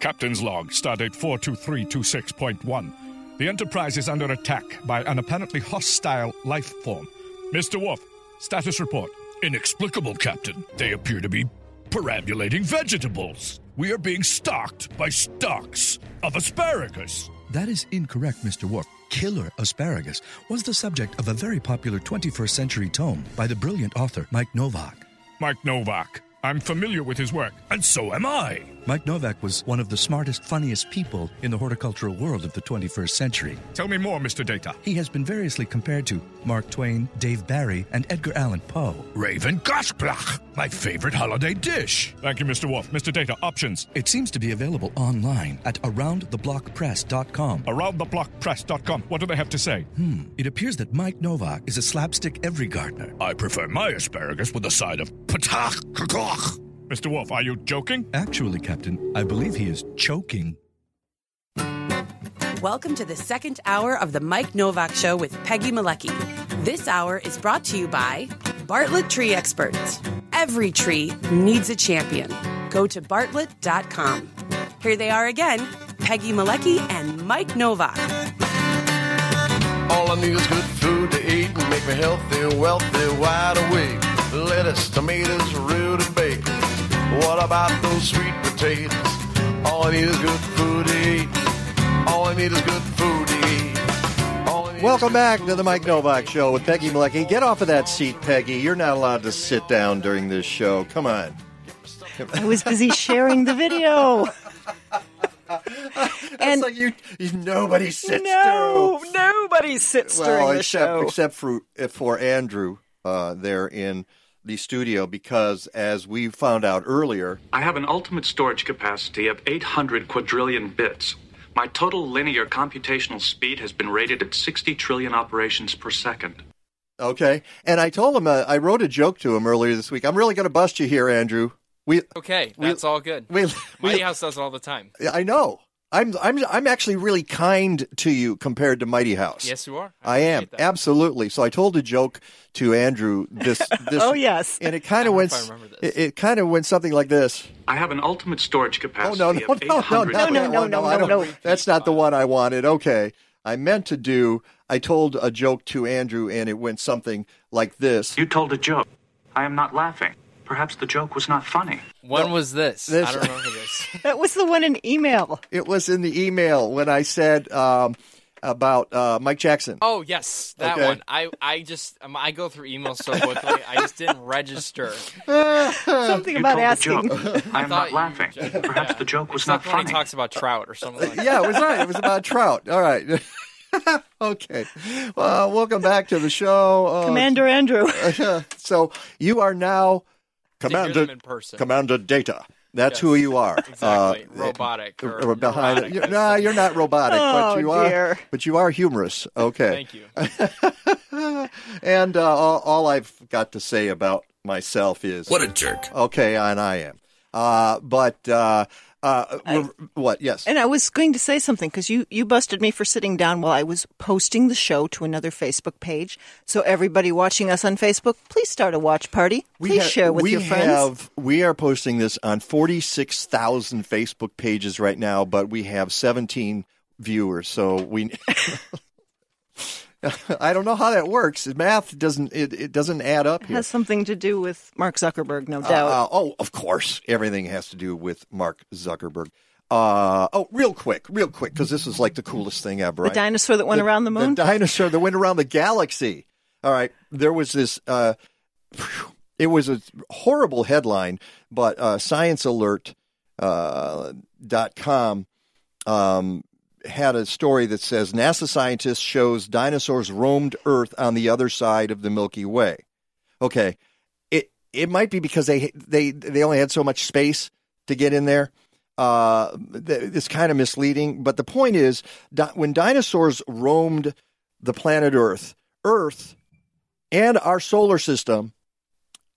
Captain's log, stardate 42326.1. The Enterprise is under attack by an apparently hostile life form. Mr. Worf, status report. Inexplicable, Captain. They appear to be perambulating vegetables. We are being stalked by stalks of asparagus. That is incorrect, Mr. Worf. Killer asparagus was the subject of a very popular 21st century tome by the brilliant author Mike Novak. Mike Novak. I'm familiar with his work, and so am I. Mike Novak was one of the smartest, funniest people in the horticultural world of the 21st century. Tell me more, Mr. Data. He has been variously compared to Mark Twain, Dave Barry, and Edgar Allan Poe. Raven Goshblach, my favorite holiday dish. Thank you, Mr. Worf. Mr. Data, options. It seems to be available online at aroundtheblockpress.com. Aroundtheblockpress.com. What do they have to say? Hmm. It appears that Mike Novak is a slapstick every gardener. I prefer my asparagus with a side of patach. Mr. Worf, are you joking? Actually, Captain, I believe he is choking. Welcome to the second hour of the Mike Novak Show with Peggy Malecki. This hour is brought to you by Bartlett Tree Experts. Every tree needs a champion. Go to bartlett.com. Here they are again Peggy Malecki and Mike Novak. All I need is good food to eat and make me healthy, wealthy, wide awake. Lettuce, tomatoes, root and bacon. What about those sweet potatoes? All I need is good food to eat. All I need is good food to eat. Welcome back to the Mike Novak Show with Peggy Malecki. Get off of that seat, Peggy. You're not allowed to sit down during this show. Come on. I was busy sharing the video. and like you, you nobody sits no, nobody sits well, during the except show. except for for Andrew uh, there in the studio because as we found out earlier, I have an ultimate storage capacity of 800 quadrillion bits. My total linear computational speed has been rated at 60 trillion operations per second. okay, and I told him uh, I wrote a joke to him earlier this week. I'm really going to bust you here, Andrew. We Okay, we- that's all good. we- Mighty we- House does it all the time. I know. I'm I'm I'm actually really kind to you compared to Mighty House. Yes, you are. I, am absolutely. So I told a joke to Andrew this. this Oh, yes. and it kind of went. I remember It, it kind of went something like this. I have an ultimate storage Oh capacity no no no of no 800 not no, that no, one. no, no, no. That's not the one I wanted. Okay, I meant to do. I told a joke to Andrew, and it went something like this. You told a joke. I am not laughing. Perhaps the joke was not funny. When was this? this- I don't remember this. That was the one in email. It was in the email when I said um, about uh, Mike Jackson. Oh yes, that Okay. one. I I just um, I go through emails so quickly. I just didn't register. Something You about told asking. a joke. I am thought not you- laughing. Perhaps the joke was Except not when he funny. talks about trout or something. Like that. yeah, it was right. It was about trout. All right. okay. Well, welcome back to the show. Uh, Commander Andrew. so you are now To hear Commander them in person. Commander Data. That's Yes, who you are. Exactly. Uh, robotic. Or, or behind neurotic, it. as No, you're not robotic, but Oh, you are. But you are humorous. Okay. Thank you. and uh, all, all I've got to say about myself is What a jerk. okay, and I am. Uh, but uh, we're- what? Yes. And I was going to say something because you, you busted me for sitting down while I was posting the show to another Facebook page. So everybody watching us on Facebook, please start a watch party. Please ha- share with we your friends. Have, we are posting this on 46,000 Facebook pages right now, but we have 17 viewers. So we. I don't know how that works. Math doesn't it, it doesn't add up It here. has something to do with Mark Zuckerberg, no Uh, doubt. uh, oh, of course, everything has to do with Mark Zuckerberg. Uh, oh, real quick, real quick, because this is like the coolest thing ever. the right? dinosaur that went around the moon? The dinosaur that went around the galaxy. All right, there was this. Uh, it was a horrible headline, but uh, ScienceAlert uh, dot com um, had a story that says NASA scientist shows dinosaurs roamed Earth on the other side of the Milky Way. Okay, it it might be because they they they only had so much space to get in there. Uh, it's kind of misleading, but the point is, when dinosaurs roamed the planet Earth, Earth and our solar system,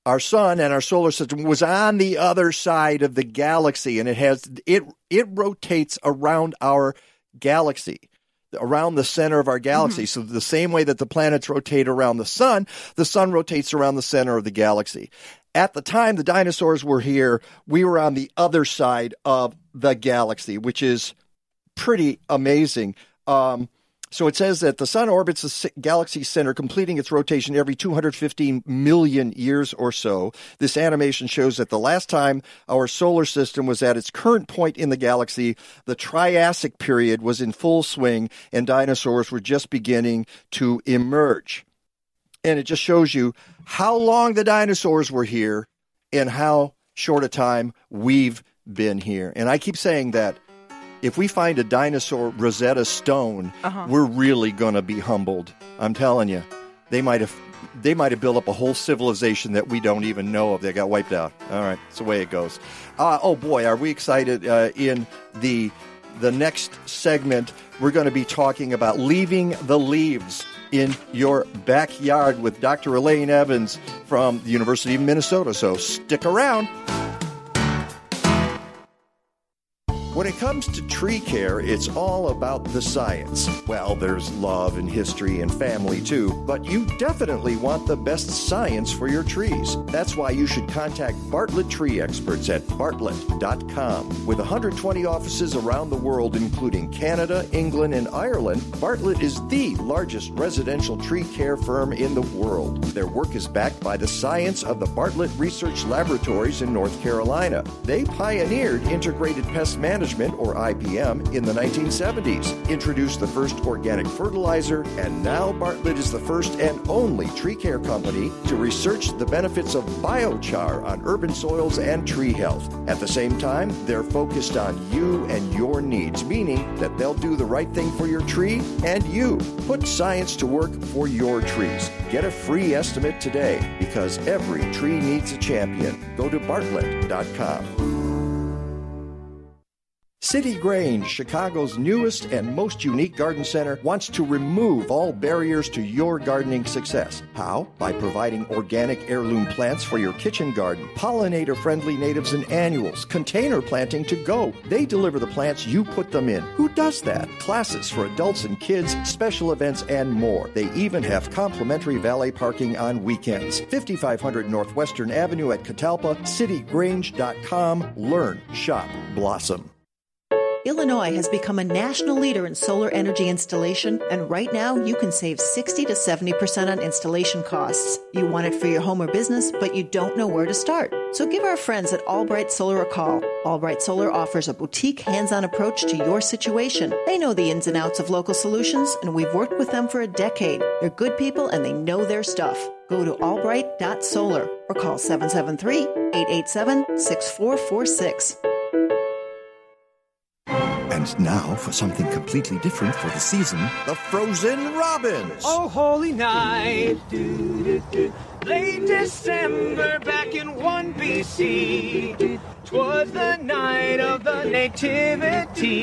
our sun and our solar system was on the other side of the galaxy, and it has it it rotates around our galaxy around the center of our galaxy. So the same way that the planets rotate around the sun, the sun rotates around the center of the galaxy. At the time the dinosaurs were here, we were on the other side of the galaxy, which is pretty amazing. Um, so it says that the sun orbits the galaxy center, completing its rotation every 215 million years or so. This animation shows that the last time our solar system was at its current point in the galaxy, the Triassic period was in full swing and dinosaurs were just beginning to emerge. And it just shows you how long the dinosaurs were here and how short a time we've been here. And I keep saying that if we find a dinosaur Rosetta Stone, Uh-huh. we're really going to be humbled. I'm telling you. They might have they might have built up a whole civilization that we don't even know of. They got wiped out. All right, it's the way it goes. Uh, oh boy, are we excited uh, in the the next segment we're going to be talking about leaving the leaves in your backyard with Dr. Elaine Evans from the University of Minnesota. So stick around. When it comes to tree care, it's all about the science. Well, there's love and history and family too, but you definitely want the best science for your trees. That's why you should contact Bartlett Tree Experts at bartlett.com. With 120 offices around the world, including Canada, England, and Ireland, Bartlett is the largest residential tree care firm in the world. Their work is backed by the science of the Bartlett Research Laboratories in North Carolina. They pioneered integrated pest management, or IPM, in the 1970s, introduced the first organic fertilizer, and now Bartlett is the first and only tree care company to research the benefits of biochar on urban soils and tree health. At the same time, they're focused on you and your needs, meaning that they'll do the right thing for your tree and you. Put science to work for your trees. Get a free estimate today because every tree needs a champion. Go to bartlett.com. City Grange, Chicago's newest and most unique garden center, wants to remove all barriers to your gardening success. How? By providing organic heirloom plants for your kitchen garden, pollinator friendly natives and annuals, container planting to go. They deliver the plants, you put them in. Who does that? Classes for adults and kids, special events, and more. They even have complimentary valet parking on weekends. 5500 Northwestern Avenue at Catalpa, citygrange.com. Learn, shop, blossom. Illinois has become a national leader in solar energy installation, and right now you can save 60 to 70% on installation costs. You want it for your home or business, but you don't know where to start. So give our friends at Albright Solar a call. Albright Solar offers a boutique, hands on approach to your situation. They know the ins and outs of local solutions, and we've worked with them for a decade. They're good people and they know their stuff. Go to albright.solar or call 773 887 6446. And now for something completely different for the season the Frozen Robins. Oh, holy night. Late December back in 1 BC. Twas the night of the Nativity.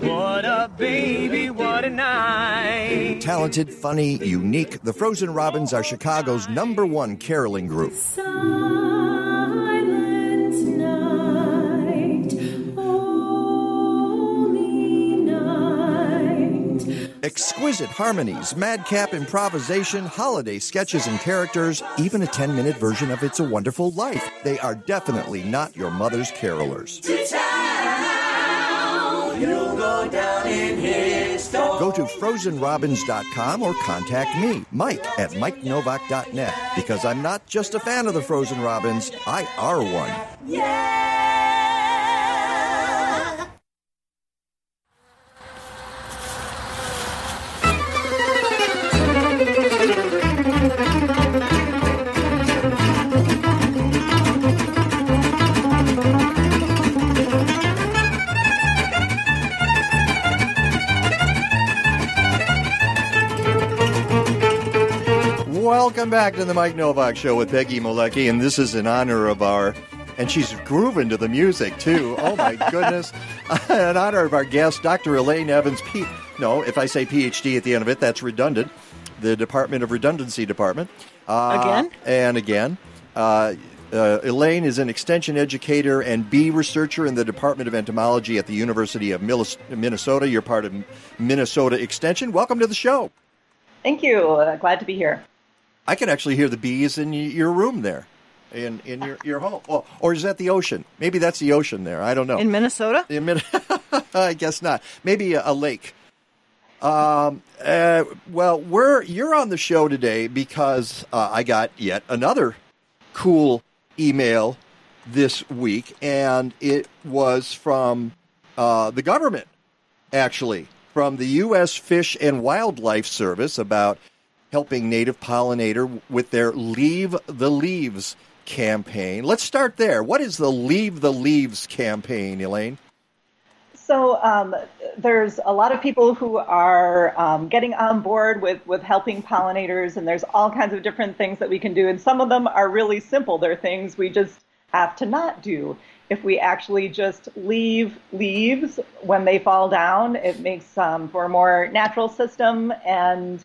What a baby, what a night. Talented, funny, unique, the Frozen Robins are Chicago's number one caroling group. Exquisite harmonies, madcap improvisation, holiday sketches and characters, even a 10 minute version of It's a Wonderful Life. They are definitely not your mother's carolers. Go to frozenrobins.com or contact me, Mike, at mikenovak.net, because I'm not just a fan of the Frozen Robins, I are one. Welcome back to the Mike Novak Show with Peggy Malecki, and this is in honor of our, and she's grooving to the music too. Oh my goodness! in honor of our guest, Dr. Elaine Evans. P- no, if I say PhD at the end of it, that's redundant. The Department of Redundancy Department. Uh, Again? and again. Uh, uh, Elaine is an extension educator and bee researcher in the Department of Entomology at the University of Minnesota. You're part of Minnesota Extension. Welcome to the show. Thank you. Uh, glad to be here. I can actually hear the bees in your room there, in in your, your home. Oh, or is that the ocean? Maybe that's the ocean there. I don't know. In Minnesota? In Min- I guess not. Maybe a, a lake. Um. Uh, well, we're you're on the show today because uh, I got yet another cool email this week, and it was from uh, the government, actually, from the U.S. Fish and Wildlife Service about helping native pollinator with their Leave the Leaves campaign. Let's start there. What is the Leave the Leaves campaign, Elaine? So um, there's a lot of people who are um, getting on board with, with helping pollinators, and there's all kinds of different things that we can do. And some of them are really simple. They're things we just have to not do. If we actually just leave leaves when they fall down, it makes um, for a more natural system and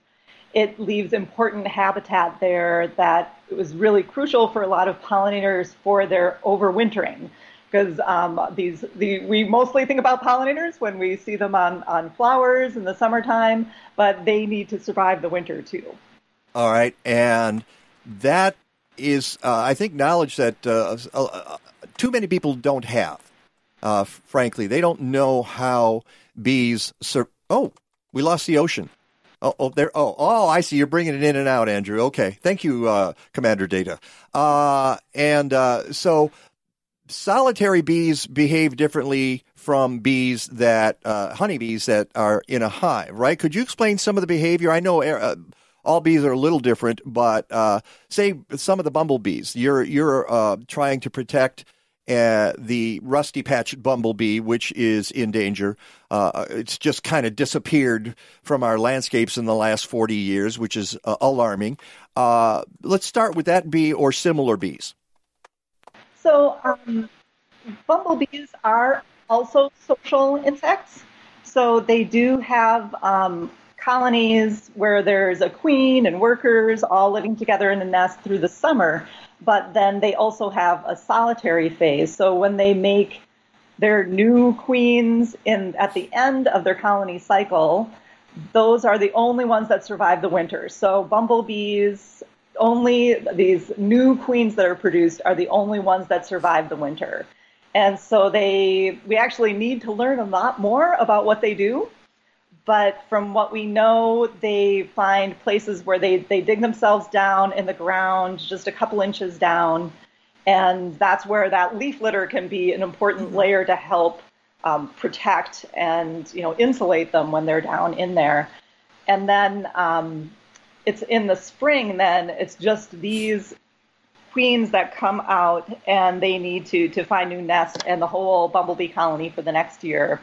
it leaves important habitat there that was really crucial for a lot of pollinators for their overwintering. Because um, these, the, we mostly think about pollinators when we see them on, on flowers in the summertime, but they need to survive the winter too. All right, and that is, uh, I think, knowledge that uh, uh, too many people don't have. Uh, frankly, they don't know how bees. Sur- oh, we lost the ocean. Oh, oh, there. Oh, oh, I see. You're bringing it in and out, Andrew. Okay, thank you, uh, Commander Data. Uh, and uh, so, solitary bees behave differently from bees that uh, honeybees that are in a hive, right? Could you explain some of the behavior? I know uh, all bees are a little different, but uh, say some of the bumblebees. You're you're trying to protect uh, the rusty patched bumblebee, which is in danger. Uh, it's just kind of disappeared from our landscapes in the last 40 years, which is uh, alarming. Uh, let's start with that bee or similar bees. So, um, bumblebees are also social insects. So they do have um, colonies where there's a queen and workers all living together in a nest through the summer. But then they also have a solitary phase. So when they make their new queens in at the end of their colony cycle, those are the only ones that survive the winter. So bumblebees, only these new queens that are produced are the only ones that survive the winter. And so they we actually need to learn a lot more about what they do. But from what we know, they find places where they, they dig themselves down in the ground just a couple inches down and that's where that leaf litter can be an important mm-hmm. layer to help um, protect and you know insulate them when they're down in there. And then um, it's in the spring. Then it's just these queens that come out and they need to to find new nests, and the whole bumblebee colony for the next year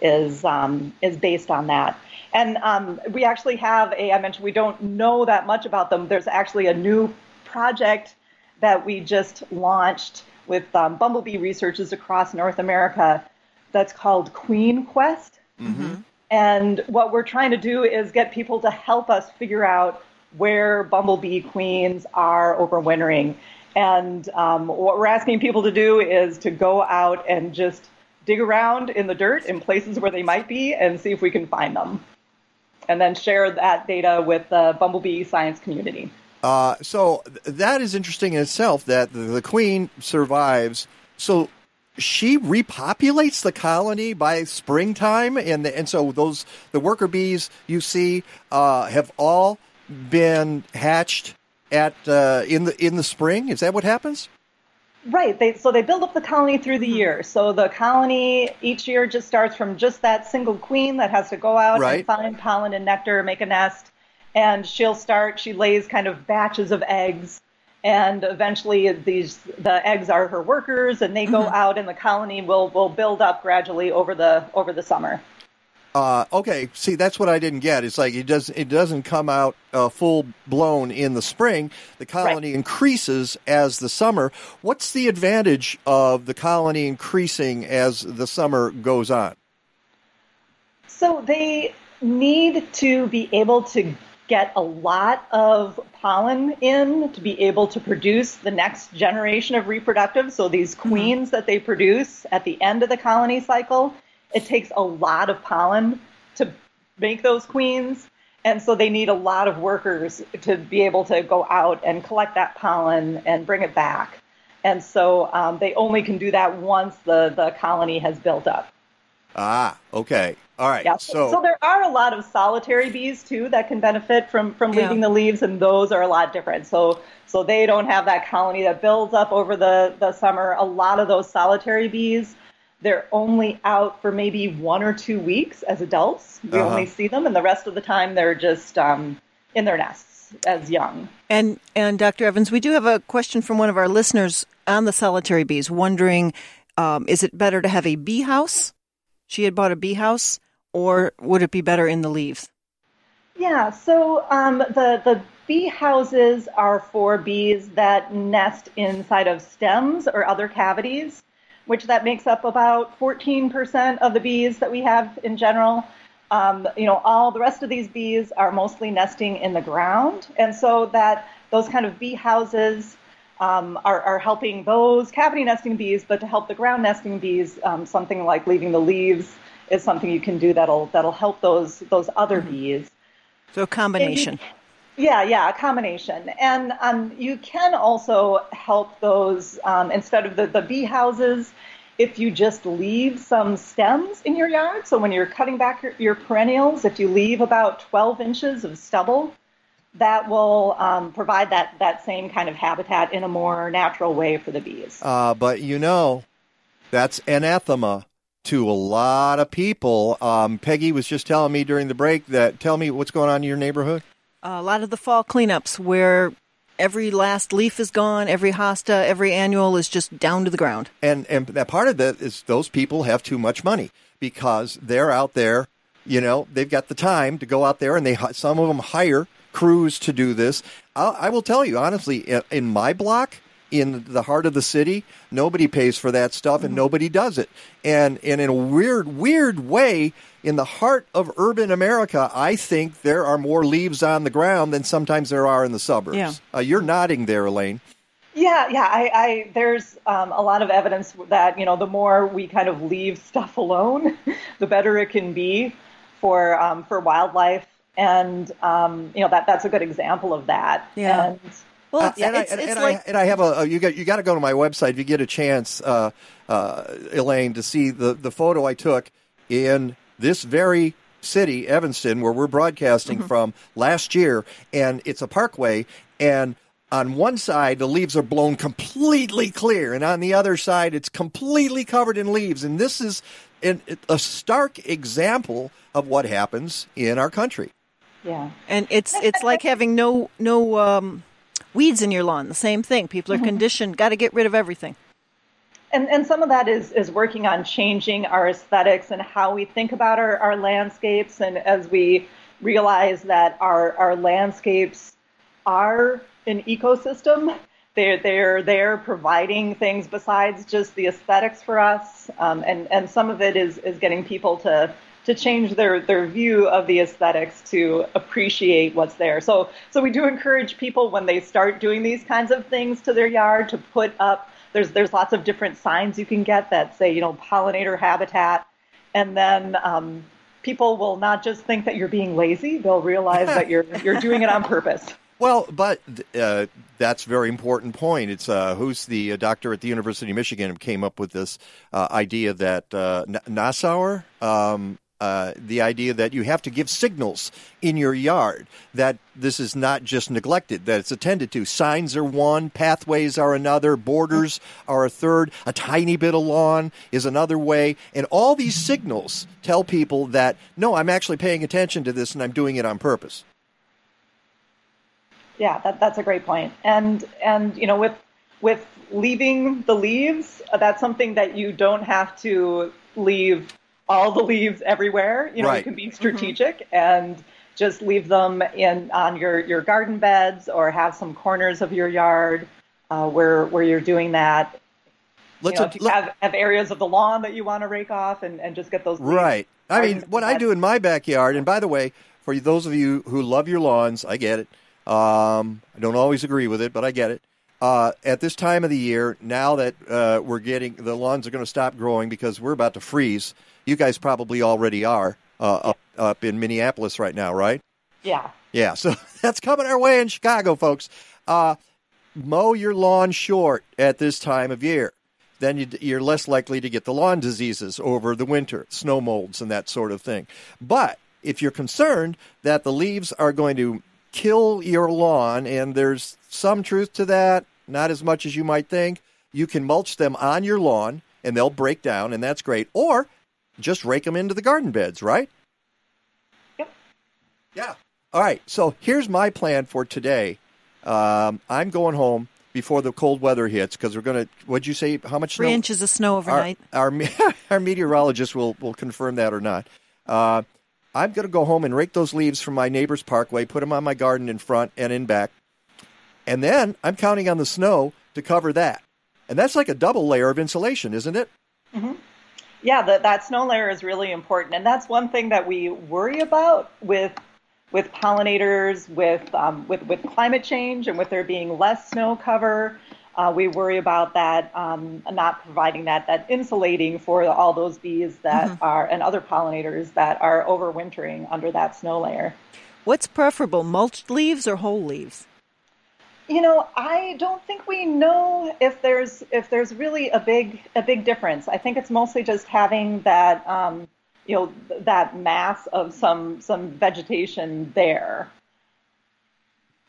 is um, is based on that. And um, we actually have a. I mentioned we don't know that much about them. There's actually a new project that we just launched with um, bumblebee researchers across North America that's called Queen Quest. Mm-hmm. And what we're trying to do is get people to help us figure out where bumblebee queens are overwintering. And um, what we're asking people to do is to go out and just dig around in the dirt in places where they might be and see if we can find them. And then share that data with the bumblebee science community. Uh, so that is interesting in itself that the, queen survives. So she repopulates the colony by springtime, and the, and so those the worker bees you see uh, have all been hatched at uh, in the in the spring. Is that what happens? Right. They, so they build up the colony through the year. So the colony each year just starts from just that single queen that has to go out right. and find pollen and nectar, make a nest, and she'll start. She lays kind of batches of eggs, and eventually these the eggs are her workers, and they go mm-hmm. out, and the colony will will build up gradually over the over the summer. Uh, okay, see that's what I didn't get. It's like it does it doesn't come out uh, full blown in the spring. The colony right. increases as the summer. What's the advantage of the colony increasing as the summer goes on? So they need to be able to get a lot of pollen in to be able to produce the next generation of reproductive. So these mm-hmm. queens that they produce at the end of the colony cycle, it takes a lot of pollen to make those queens. And so they need a lot of workers to be able to go out and collect that pollen and bring it back. And so um, they only can do that once the, the colony has built up. Ah, okay. All right. Yeah. So, so there are a lot of solitary bees too that can benefit from from leaving yeah. the leaves, and those are a lot different. So so they don't have that colony that builds up over the the summer. A lot of those solitary bees, they're only out for maybe one or two weeks as adults. We uh-huh. only see them, and the rest of the time they're just um, in their nests as young. And and Dr. Evans, we do have a question from one of our listeners on the solitary bees, wondering, um, is it better to have a bee house? She had bought a bee house or would it be better in the leaves? Yeah, so um, the the bee houses are for bees that nest inside of stems or other cavities, which that makes up about 14% of the bees that we have in general. Um, you know, all the rest of these bees are mostly nesting in the ground, and so that those kind of bee houses um, are, are, helping those cavity nesting bees, but to help the ground nesting bees, um, something like leaving the leaves is something you can do that'll that'll help those those other mm-hmm. bees. So a combination. Yeah, yeah, a combination. And um, you can also help those um, instead of the, the bee houses if you just leave some stems in your yard. So when you're cutting back your, your perennials, if you leave about 12 inches of stubble, that will um, provide that, that same kind of habitat in a more natural way for the bees. Uh, but you know, that's anathema to a lot of people. Um, Peggy was just telling me during the break that tell me what's going on in your neighborhood. A lot of the fall cleanups where every last leaf is gone, every hosta, every annual is just down to the ground. And and that part of that is those people have too much money because they're out there. You know, they've got the time to go out there, and they some of them hire crews to do this. I'll, I will tell you honestly, in my block, in the heart of the city, nobody pays for that stuff and mm-hmm. nobody does it. And, and in a weird, weird way, in the heart of urban America, I think there are more leaves on the ground than sometimes there are in the suburbs. Yeah. Uh, you're nodding there, Elaine. Yeah, yeah. I, I there's um, a lot of evidence that you know the more we kind of leave stuff alone, the better it can be for um, for wildlife, and um, you know that that's a good example of that. Yeah. And, Uh, and, I, and, and I, and I have a, a you got you got to go to my website if you get a chance, uh, uh, Elaine, to see the the photo I took in this very city, Evanston, where we're broadcasting from last year, and it's a parkway, and on one side the leaves are blown completely clear, and on the other side it's completely covered in leaves, and this is an, a stark example of what happens in our country. Yeah. And it's it's like having no no um, weeds in your lawn. The same thing. People are Mhm. conditioned. Got to get rid of everything. And and some of that is is working on changing our aesthetics and how we think about our, our landscapes. And as we realize that our our landscapes are an ecosystem they're they're there providing things besides just the aesthetics for us. Um, and and some of it is is getting people to to change their their view of the aesthetics to appreciate what's there. So so we do encourage people when they start doing these kinds of things to their yard to put up there's there's lots of different signs you can get that say you know pollinator habitat and then um, people will not just think that you're being lazy they'll realize that you're you're doing it on purpose Well, but uh, that's a very important point. It's uh, who's the uh, doctor at the University of Michigan who came up with this uh, idea that uh, Nassauer, um, uh, the idea that you have to give signals in your yard that this is not just neglected, that it's attended to. Signs are one, pathways are another, borders are a third, a tiny bit of lawn is another way, and all these signals tell people that no, I'm actually paying attention to this and I'm doing it on purpose. Yeah, that, that's a great point. And and you know, with with leaving the leaves, that's something that you don't have to leave all the leaves everywhere. You know, you can be strategic and just leave them in on your, your garden beds or have some corners of your yard uh, where where you're doing that. Let's you know, if you have, have areas of the lawn that you want to rake off and, and just get those leaves Right. I mean, Gardens what I do in my backyard, and by the way, for those of you who love your lawns, I get it. Um, I don't always agree with it, but I get it. Uh, at this time of the year, now that uh, we're getting the lawns are going to stop growing because we're about to freeze. You guys probably already are uh, up up in Minneapolis right now, right? Yeah. Yeah, so that's coming our way in Chicago, folks. Uh, mow your lawn short at this time of year. Then you, you're less likely to get the lawn diseases over the winter, snow molds, and that sort of thing. But if you're concerned that the leaves are going to kill your lawn, and there's some truth to that, not as much as you might think, you can mulch them on your lawn and they'll break down, and that's great. Or just rake them into the garden beds, right? Yep. Yeah. All right. So here's my plan for today. Um, I'm going home before the cold weather hits because we're going to. What'd you say? How much Three snow? inches of snow overnight. Our, our, our meteorologist will, will confirm that or not. Uh, I'm going to go home and rake those leaves from my neighbor's parkway, put them on my garden in front and in back. And then I'm counting on the snow to cover that. And that's like a double layer of insulation, isn't it? hmm Yeah, that that snow layer is really important, and that's one thing that we worry about with with pollinators, with um, with with climate change, and with there being less snow cover. Uh, we worry about that um, not providing that that insulating for all those bees that Mhm. are and other pollinators that are overwintering under that snow layer. What's preferable, mulched leaves or whole leaves? You know, I don't think we know if there's if there's really a big a big difference. I think it's mostly just having that um, you know that mass of some some vegetation there.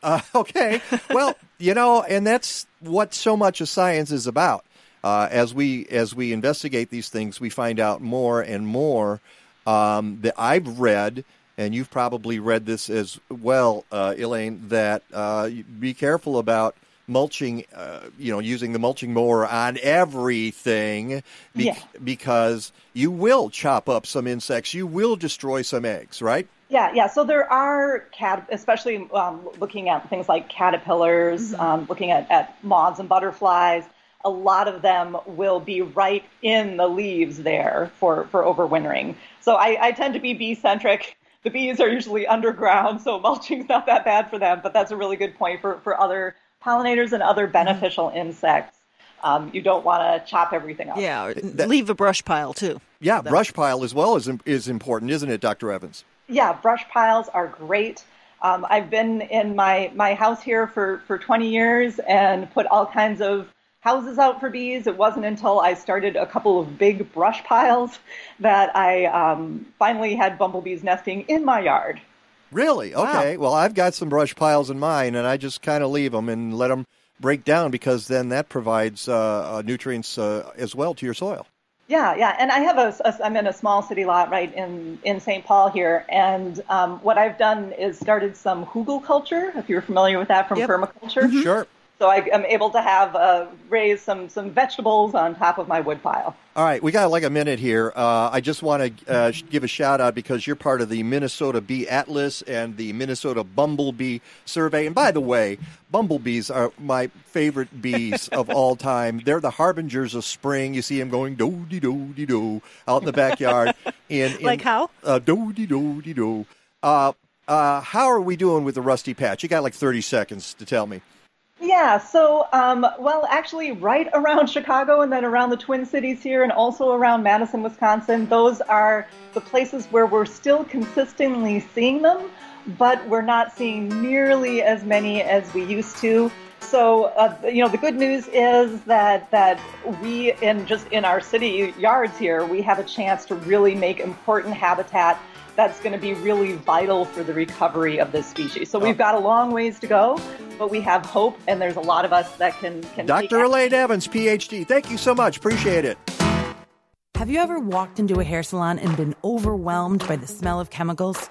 Uh, okay. Well, you know, and that's what so much of science is about. Uh, as we as we investigate these things, we find out more and more. Um, that I've read, and you've probably read this as well, uh, Elaine. That uh, be careful about mulching. Uh, you know, using the mulching mower on everything, be- Yeah. because you will chop up some insects. You will destroy some eggs, right? Yeah, yeah. So there are cat, especially um, looking at things like caterpillars, um, looking at, at moths and butterflies. A lot of them will be right in the leaves there for for overwintering. So I, I tend to be bee centric. The bees are usually underground, so mulching's not that bad for them. But that's a really good point for for other pollinators and other beneficial insects. Um, you don't want to chop everything up. Yeah, or leave a brush pile too. Yeah, brush pile as well is is important, isn't it, Dr. Evans? Yeah, brush piles are great. Um, I've been in my, my house here for, for 20 years and put all kinds of houses out for bees. It wasn't until I started a couple of big brush piles that I um, finally had bumblebees nesting in my yard. Really? Okay. Well, I've got some brush piles in mine, and I just kind of leave them and let them break down because then that provides uh, uh, nutrients uh, as well to your soil. Yeah, yeah, and I have a, a I'm in a small city lot right in in St. Paul here, and um, what I've done is started some hugelkultur. If you're familiar with that from permaculture, Sure. So I am able to have uh, raise some some vegetables on top of my wood pile. All right, we got like a minute here. Uh, I just want to uh, give a shout out because you're part of the Minnesota Bee Atlas and the Minnesota Bumblebee Survey. And by the way, bumblebees are my favorite bees of all time. They're the harbingers of spring. You see them going do de do de do out in the backyard. In, in Like how? Uh, do de do de do. Uh, uh, how are we doing with the rusty patch? You got like 30 seconds to tell me. Yeah, so, um, well, actually, right around Chicago and then around the Twin Cities here and also around Madison, Wisconsin, those are the places where we're still consistently seeing them, but we're not seeing nearly as many as we used to. So, uh, you know, the good news is that, that we, in just in our city yards here, we have a chance to really make important habitat that's going to be really vital for the recovery of this species. So we've oh. got a long ways to go, but we have hope, and there's a lot of us that can. can take Dr. Elaine Evans, PhD. Thank you so much. Appreciate it. Have you ever walked into a hair salon and been overwhelmed by the smell of chemicals?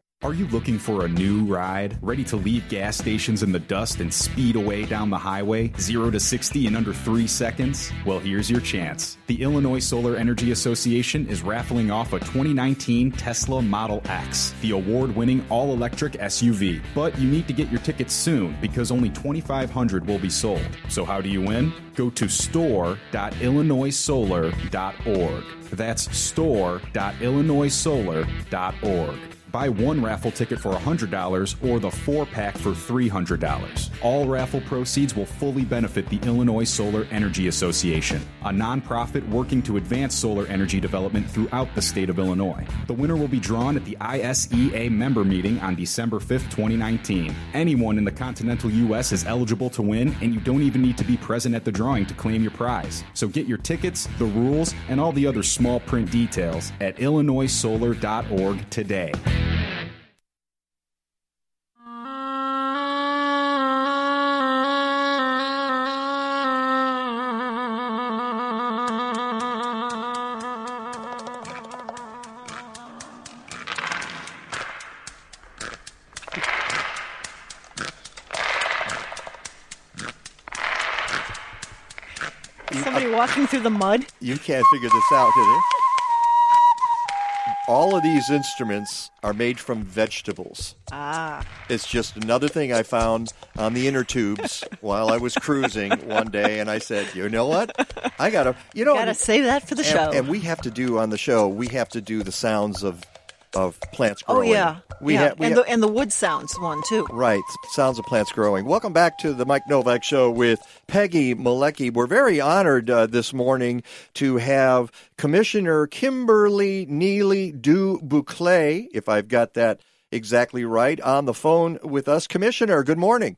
Are you looking for a new ride? Ready to leave gas stations in the dust and speed away down the highway, 0 to 60 in under 3 seconds? Well, here's your chance. The Illinois Solar Energy Association is raffling off a 2019 Tesla Model X, the award winning all electric SUV. But you need to get your tickets soon because only 2,500 will be sold. So, how do you win? Go to store.illinoissolar.org. That's store.illinoissolar.org. Buy one raffle ticket for $100 or the four pack for $300. All raffle proceeds will fully benefit the Illinois Solar Energy Association, a nonprofit working to advance solar energy development throughout the state of Illinois. The winner will be drawn at the ISEA member meeting on December 5th, 2019. Anyone in the continental U.S. is eligible to win, and you don't even need to be present at the drawing to claim your prize. So get your tickets, the rules, and all the other small print details at illinoissolar.org today. Somebody walking through the mud. You can't figure this out, can you? All of these instruments are made from vegetables. Ah. It's just another thing I found on the inner tubes while I was cruising one day, and I said, "You know what? I gotta, you know, Gotta save that for the and, show. And we have to do on the show. We have to do the sounds of of plants growing. Oh, yeah. We yeah, ha- we and ha- the and the wood sounds one too. Right. Sounds of plants growing. Welcome back to the Mike Nowak Show with Peggy Malecki. We're very honored uh, this morning to have Commissioner Kimberly Neely Du if I've got that exactly right, on the phone with us. Commissioner, good morning.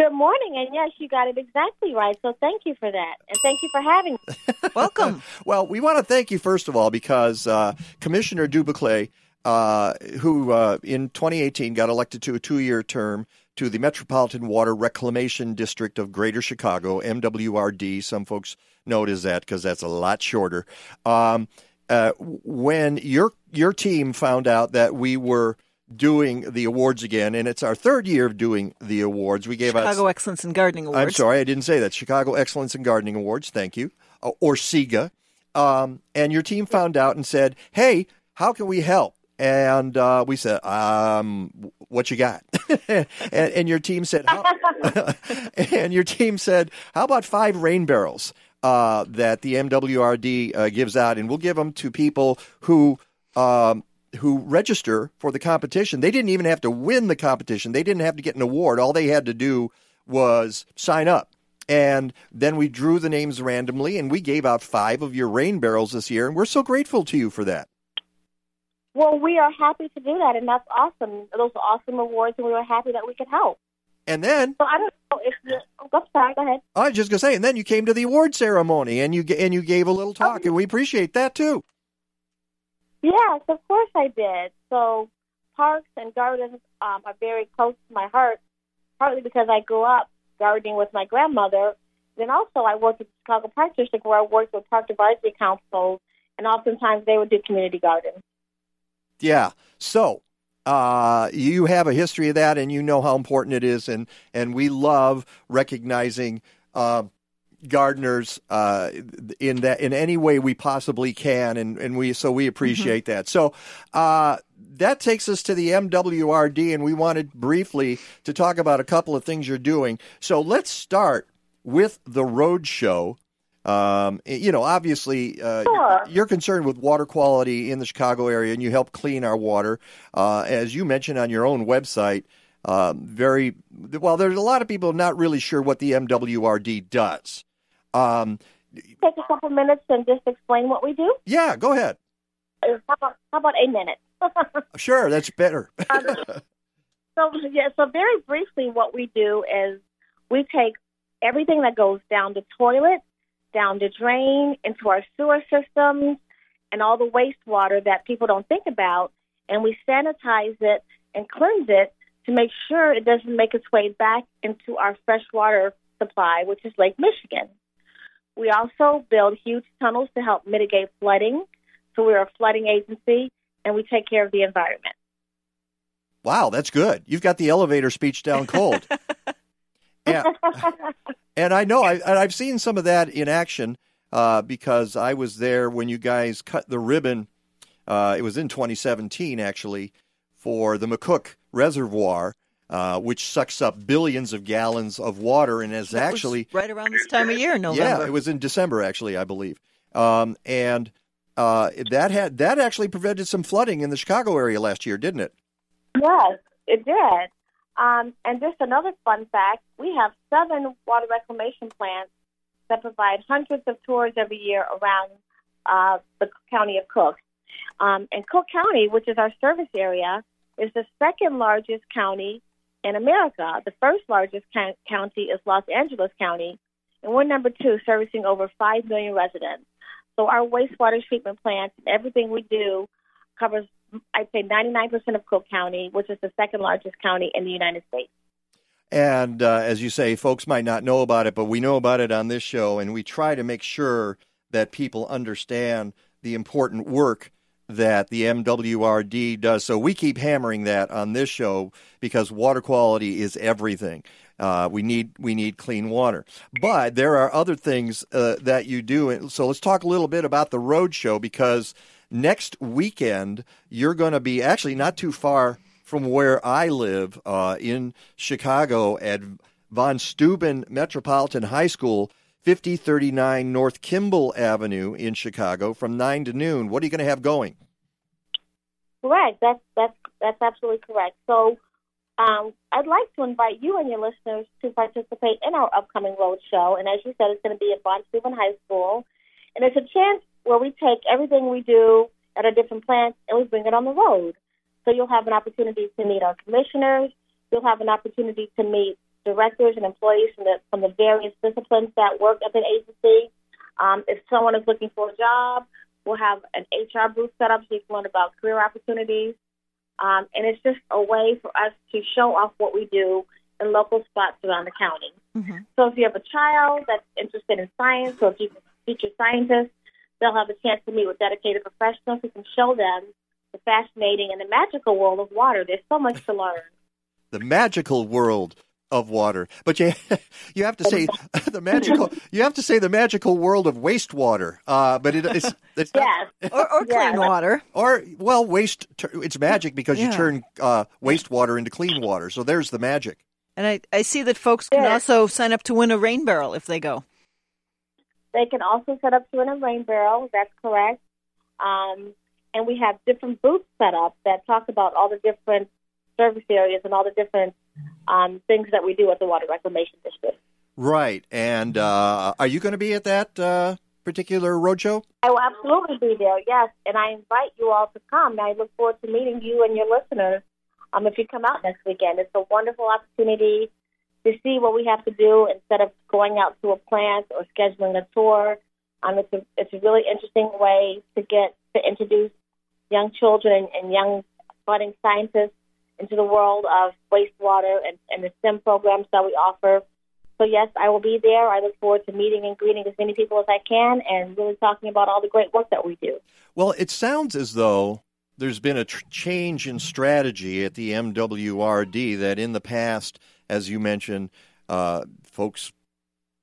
Good morning, and yes, you got it exactly right. So thank you for that, and thank you for having me. Welcome. well, we want to thank you first of all because uh, Commissioner Du Buclet, uh, who uh, in 2018 got elected to a two-year term to the Metropolitan Water Reclamation District of Greater Chicago, MWRD. Some folks know it as that because that's a lot shorter. Um, uh, when your your team found out that we were doing the awards again, and it's our third year of doing the awards. We gave Chicago out. Excellence in Gardening Awards. I'm sorry, I didn't say that. Chicago Excellence in Gardening Awards. Thank you, uh, or CEGA. Um, and your team found out and said, "Hey, how can we help?" And uh, we said, um, "What you got?" and, and your team said, how, "And your team said, how about five rain barrels uh, that the MWRD uh, gives out, and we'll give them to people who." Um, who register for the competition. They didn't even have to win the competition. They didn't have to get an award. All they had to do was sign up. And then we drew the names randomly and we gave out five of your rain barrels this year. And we're so grateful to you for that. Well, we are happy to do that, and that's awesome. Those are awesome awards, and we were happy that we could help. And then So I don't know if you. Oh, sorry, go ahead. I was just gonna say, and then you came to the award ceremony and you and you gave a little talk, oh, and we appreciate that too. Yes, of course I did. So parks and gardens um, are very close to my heart, partly because I grew up gardening with my grandmother. Then also I worked at the Chicago Park District where I worked with park advisory councils, and oftentimes they would do community gardens. Yeah. So uh, you have a history of that, and you know how important it is, and and we love recognizing uh, gardeners uh, in that in any way we possibly can, and and we so we appreciate that. So. Uh, that takes us to the MWRD, and we wanted briefly to talk about a couple of things you're doing. So let's start with the road show. Um, you know, obviously, uh, Sure. you're concerned with water quality in the Chicago area, and you help clean our water. Uh, as you mentioned on your own website, um, very well. There's a lot of people not really sure what the MWRD does. Um, Take a couple minutes and just explain what we do. yeah, go ahead. Uh, How about, how about a minute? Sure, that's better. So yeah, so very briefly, what we do is we take everything that goes down the toilet, down the drain, into our sewer systems, and all the wastewater that people don't think about, and we sanitize it and cleanse it to make sure it doesn't make its way back into our freshwater supply, which is Lake Michigan. We also build huge tunnels to help mitigate flooding. So we're a flooding agency, and we take care of the environment. Wow, that's good. You've got the elevator speech down cold. and, and I know I, and I've seen some of that in action uh, because I was there when you guys cut the ribbon. Uh, it was in 2017, actually, for the McCook Reservoir, uh, which sucks up billions of gallons of water and is That was actually right around this time of year, November. yeah, it was in December actually, I believe. Um, and uh, that had that actually prevented some flooding in the Chicago area last year, didn't it? Yes, it did. Um, and just another fun fact we have seven water reclamation plants that provide hundreds of tours every year around uh, the county of Cook. Um, and Cook County, which is our service area, is the second largest county in America. The first largest ca- county is Los Angeles County, and we're number two, servicing over 5 million residents. So our wastewater treatment plants and everything we do covers, I'd say, 99% of Cook County, which is the second largest county in the United States. And uh, as you say, folks might not know about it, but we know about it on this show, and we try to make sure that people understand the important work that the MWRD does. So we keep hammering that on this show because water quality is everything. Uh, we need we need clean water, but there are other things uh, that you do. So let's talk a little bit about the road show because next weekend you're going to be actually not too far from where I live uh, in Chicago at Von Steuben Metropolitan High School, 5039 North Kimball Avenue in Chicago from 9 to noon. What are you going to have going? Correct. That's that's that's absolutely correct. So um, I'd like to invite you and your listeners to participate in our upcoming road show. And as you said, it's going to be at Von Steuben High School. And it's a chance where we take everything we do at our different plants and we bring it on the road. So you'll have an opportunity to meet our commissioners. You'll have an opportunity to meet directors and employees from the from the various disciplines that work at the agency. Um, if someone is looking for a job, we'll have an HR booth set up so you can learn about career opportunities. Um, and it's just a way for us to show off what we do in local spots around the county. Mm-hmm. So if you have a child that's interested in science or if you future scientist, they'll have a chance to meet with dedicated professionals who can show them the fascinating and the magical world of water. There's so much to learn. The magical world of water. But you you have to say the magical you have to say the magical world of wastewater. Uh, but it, it's it's yes. not, or, or clean water. Or well, waste it's magic because Yeah. you turn uh, wastewater into clean water. So there's the magic. And I, I see that folks can Yeah. also sign up to win a rain barrel if they go. They can also set up to win a rain barrel. That's correct. Um, and we have different booths set up that talk about all the different service areas and all the different um, things that we do at the Water Reclamation District. Right. And uh, are you going to be at that uh, particular roadshow? I will absolutely be there, yes. And I invite you all to come. I look forward to meeting you and your listeners um, if you come out next weekend. It's a wonderful opportunity to see what we have to do instead of going out to a plant or scheduling a tour. Um, it's, a, it's a really interesting way to get to introduce young children and, and young budding scientists into the world of wastewater and, and the STEM programs that we offer. So, yes, I will be there. I look forward to meeting and greeting as many people as I can and really talking about all the great work that we do. Well, it sounds as though there's been a tr- change in strategy at the MWRD that in the past, as you mentioned, uh, folks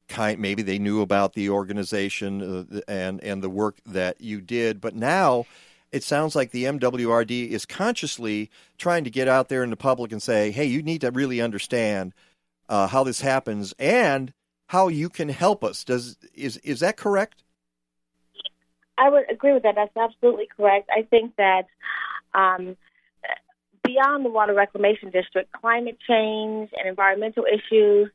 kind maybe they knew about the organization uh, and and the work that you did, but now it sounds like the MWRD is consciously trying to get out there in the public and say, "Hey, you need to really understand uh, how this happens and how you can help us." Does is is that correct? I would agree with that. That's absolutely correct. I think that um, beyond the Water Reclamation District, climate change and environmental issues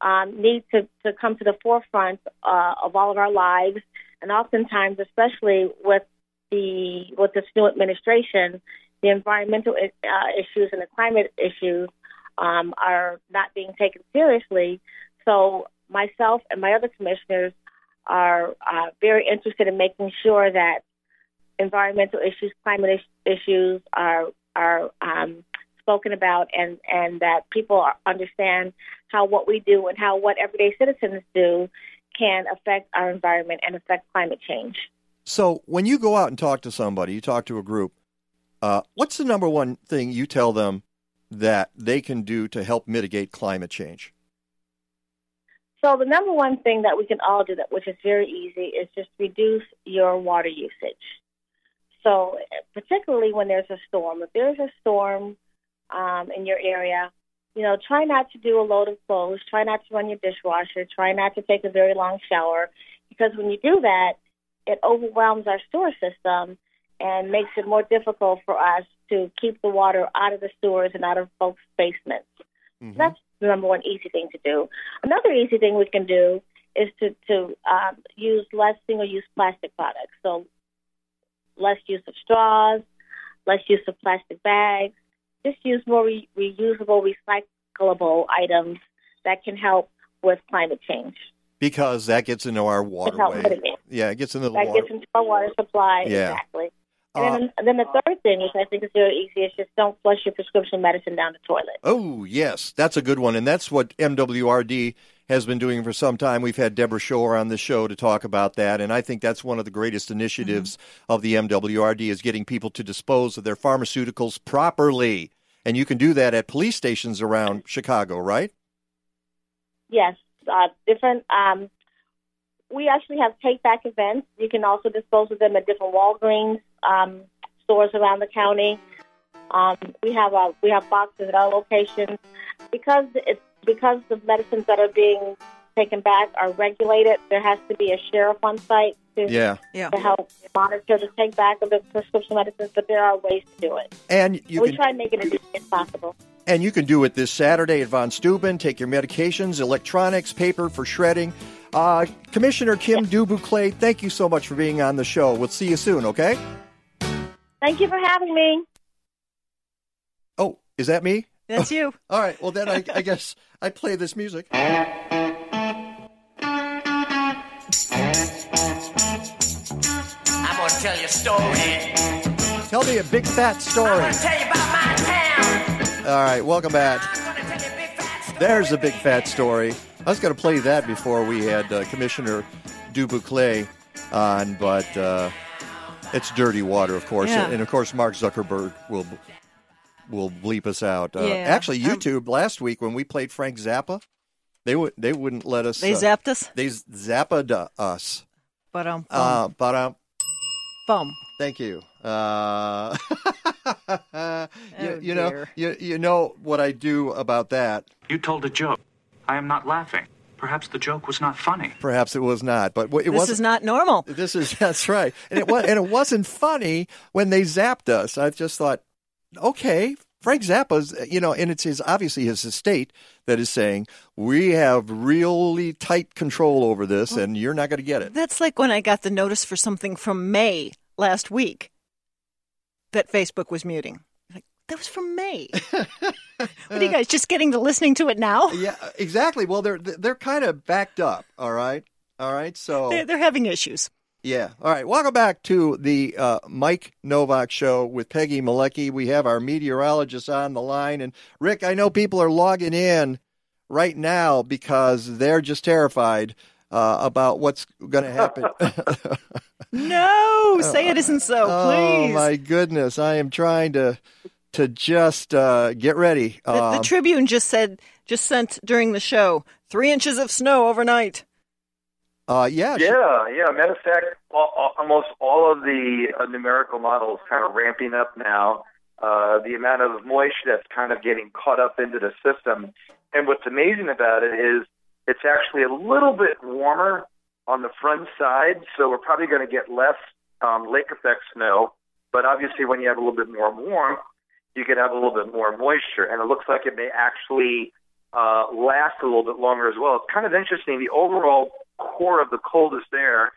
um, need to, to come to the forefront uh, of all of our lives. And oftentimes, especially with the with this new administration, the environmental uh, issues and the climate issues um, are not being taken seriously. So myself and my other commissioners are uh, very interested in making sure that environmental issues, climate is- issues are are um, spoken about, and and that people understand how what we do and how what everyday citizens do can affect our environment and affect climate change. So when you go out and talk to somebody, you talk to a group, uh, what's the number one thing you tell them that they can do to help mitigate climate change? So the number one thing that we can all do that, which is very easy, is just reduce your water usage. So particularly when there's a storm, if there's a storm um, in your area, you know, try not to do a load of clothes. Try not to run your dishwasher. Try not to take a very long shower, because when you do that, it overwhelms our sewer system and makes it more difficult for us to keep the water out of the sewers and out of folks' basements. So that's the number one easy thing to do. Another easy thing we can do is to to um, use less single-use plastic products. So less use of straws, less use of plastic bags. Just use more re- reusable, recyclable items that can help with climate change. Because that gets into our waterway. Yeah, it gets into the that water. gets into our water supply. Yeah. Exactly. Uh, And then, and then the third thing, which I think is very easy, is just don't flush your prescription medicine down the toilet. Oh, yes, that's a good one. And that's what MWRD has been doing for some time. We've had Debra Shore on the show to talk about that. And I think that's one of the greatest initiatives of the MWRD is getting people to dispose of their pharmaceuticals properly. And you can do that at police stations around Chicago, right? Yes, uh, different. Um, we actually have take back events. You can also dispose of them at different Walgreens um, stores around the county. Um, we have uh, we have boxes at our locations because it's because the medicines that are being taken back are regulated. There has to be a sheriff on site to, Yeah. Yeah. to help monitor the take back of the prescription medicines, but there are ways to do it. And you we can try to make it as easy as possible. And you can do it this Saturday at Von Steuben. Take your medications, electronics, paper for shredding. Uh, Commissioner Kim du Buclet, thank you so much for being on the show. We'll see you soon, okay? Thank you for having me. Oh, is that me? That's you. All right. Well, then I, I guess I play this music. I'm gonna tell you a story. Tell me a big fat story. All right, welcome back. There's a big fat story. I was going to play that before we had uh, Commissioner du Buclet on, but uh, it's dirty water, of course, Yeah. and of course Mark Zuckerberg will will bleep us out. Uh, Yeah. Actually, Um, YouTube last week when we played Frank Zappa, they would they wouldn't let us. They uh, zapped us? They zapped us. But um, Uh, but um, bum. Thank you. You, Oh, you know, you, you know what I do about that. You told a joke. I am not laughing. Perhaps the joke was not funny. Perhaps it was not, but it wasn't. is not normal. This is that's right, and it was, and it wasn't funny when they zapped us. I just thought, okay, Frank Zappa's, you know, and it's his obviously his estate that is saying we have really tight control over this, and you're not going to get it. That's like when I got the notice for something from May last week that Facebook was muting. Like that was from May. what are you guys just getting to listening to it now? Yeah, exactly. Well, they're they're kind of backed up. All right, all right. So They're, they're having issues. Yeah. All right. Welcome back to the uh, Mike Nowak Show with Peggy Malecki. We have our meteorologist on the line. And Rick, I know people are logging in right now because they're just terrified uh, about what's going to happen. No, say it isn't so, please. oh, my goodness. I am trying to to just uh, get ready. The, the Um, Tribune just said, just sent during the show, three inches of snow overnight. uh, yeah. Yeah, yeah. Matter of fact, all, all, almost all of the uh, numerical models kind of ramping up now. Uh, the amount of moisture that's kind of getting caught up into the system. And what's amazing about it is it's actually a little bit warmer on the front side, so we're probably going to get less um, lake effect snow. But obviously, when you have a little bit more warmth, you can have a little bit more moisture, and it looks like it may actually uh, last a little bit longer as well. It's kind of interesting. The overall core of the coldest air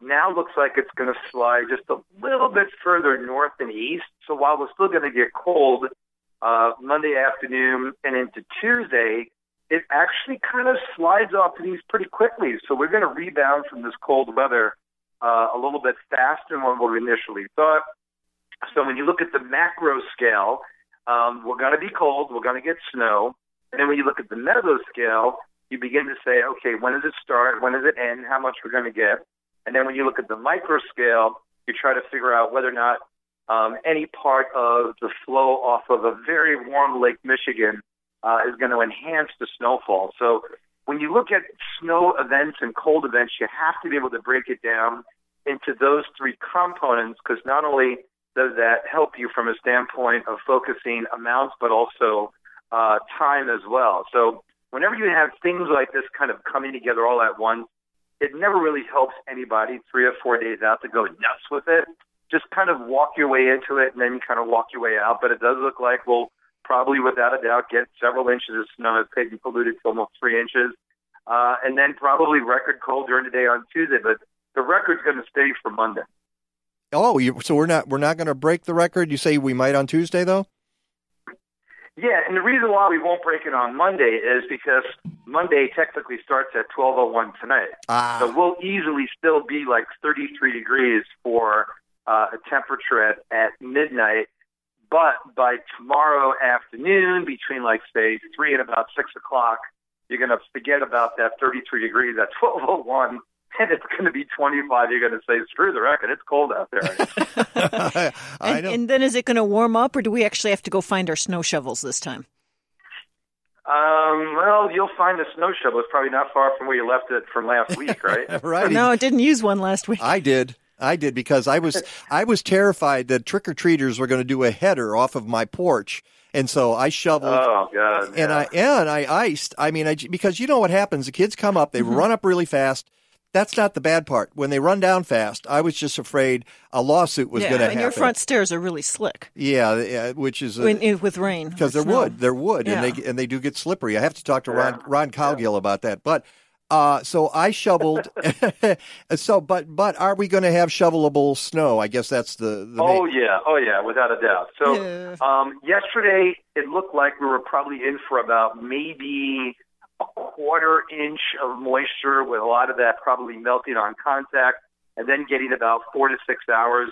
now looks like it's going to slide just a little bit further north and east. So while we're still going to get cold uh, Monday afternoon and into Tuesday, it actually kind of slides off the east pretty quickly. So we're going to rebound from this cold weather uh, a little bit faster than what we initially thought. So when you look at the macro scale, um, we're going to be cold, we're going to get snow. And then when you look at the meso scale, you begin to say, okay, when does it start? When does it end? How much we're going to get? And then when you look at the micro scale, you try to figure out whether or not um, any part of the flow off of a very warm Lake Michigan uh, is going to enhance the snowfall. So when you look at snow events and cold events, you have to be able to break it down into those three components because not only does that help you from a standpoint of focusing amounts, but also uh, time as well. So whenever you have things like this kind of coming together all at once, it never really helps anybody three or four days out to go nuts with it. Just kind of walk your way into it and then kind of walk your way out. But it does look like we'll probably, without a doubt, get several inches of snow, as Peyton alluded to, almost three inches. Uh, and then probably record cold during the day on Tuesday. But the record's going to stay for Monday. oh, you, so we're not we're not going to break the record. You say we might on Tuesday though. Yeah, and the reason why we won't break it on Monday is because Monday technically starts at 12:01 tonight. Ah. So we'll easily still be like 33 degrees for uh, a temperature at, at midnight. But by tomorrow afternoon, between like say three and about six o'clock, you're going to forget about that 33 degrees at 12:01, and it's going to be 25. You're going to say, "Screw the record! It's cold out there." And, and then is it going to warm up, or do we actually have to go find our snow shovels this time? Um, well, you'll find the snow shovel. It's probably not far from where you left it from last week, right? right. No, I didn't use one last week. I did. I did because I was I was terrified that trick or treaters were going to do a header off of my porch and so I shoveled. Oh God! and I and I iced. I mean, I because you know what happens. The kids come up, they Mm-hmm. run up really fast. That's not the bad part. When they run down fast, I was just afraid a lawsuit was yeah, going to happen. and your front stairs are really slick yeah, yeah, which is a- when, eh, with rain. because they're snow. wood, they're wood, and they and they do get slippery. I have to talk to Ron Ron Cowgill about that. But uh, so I shoveled. so, but but are we going to have shovelable snow? I guess that's the. the Oh main- yeah, oh yeah, without a doubt. So Yeah. um, yesterday it looked like we were probably in for about maybe a quarter inch of moisture, with a lot of that probably melting on contact, and then getting about four to six hours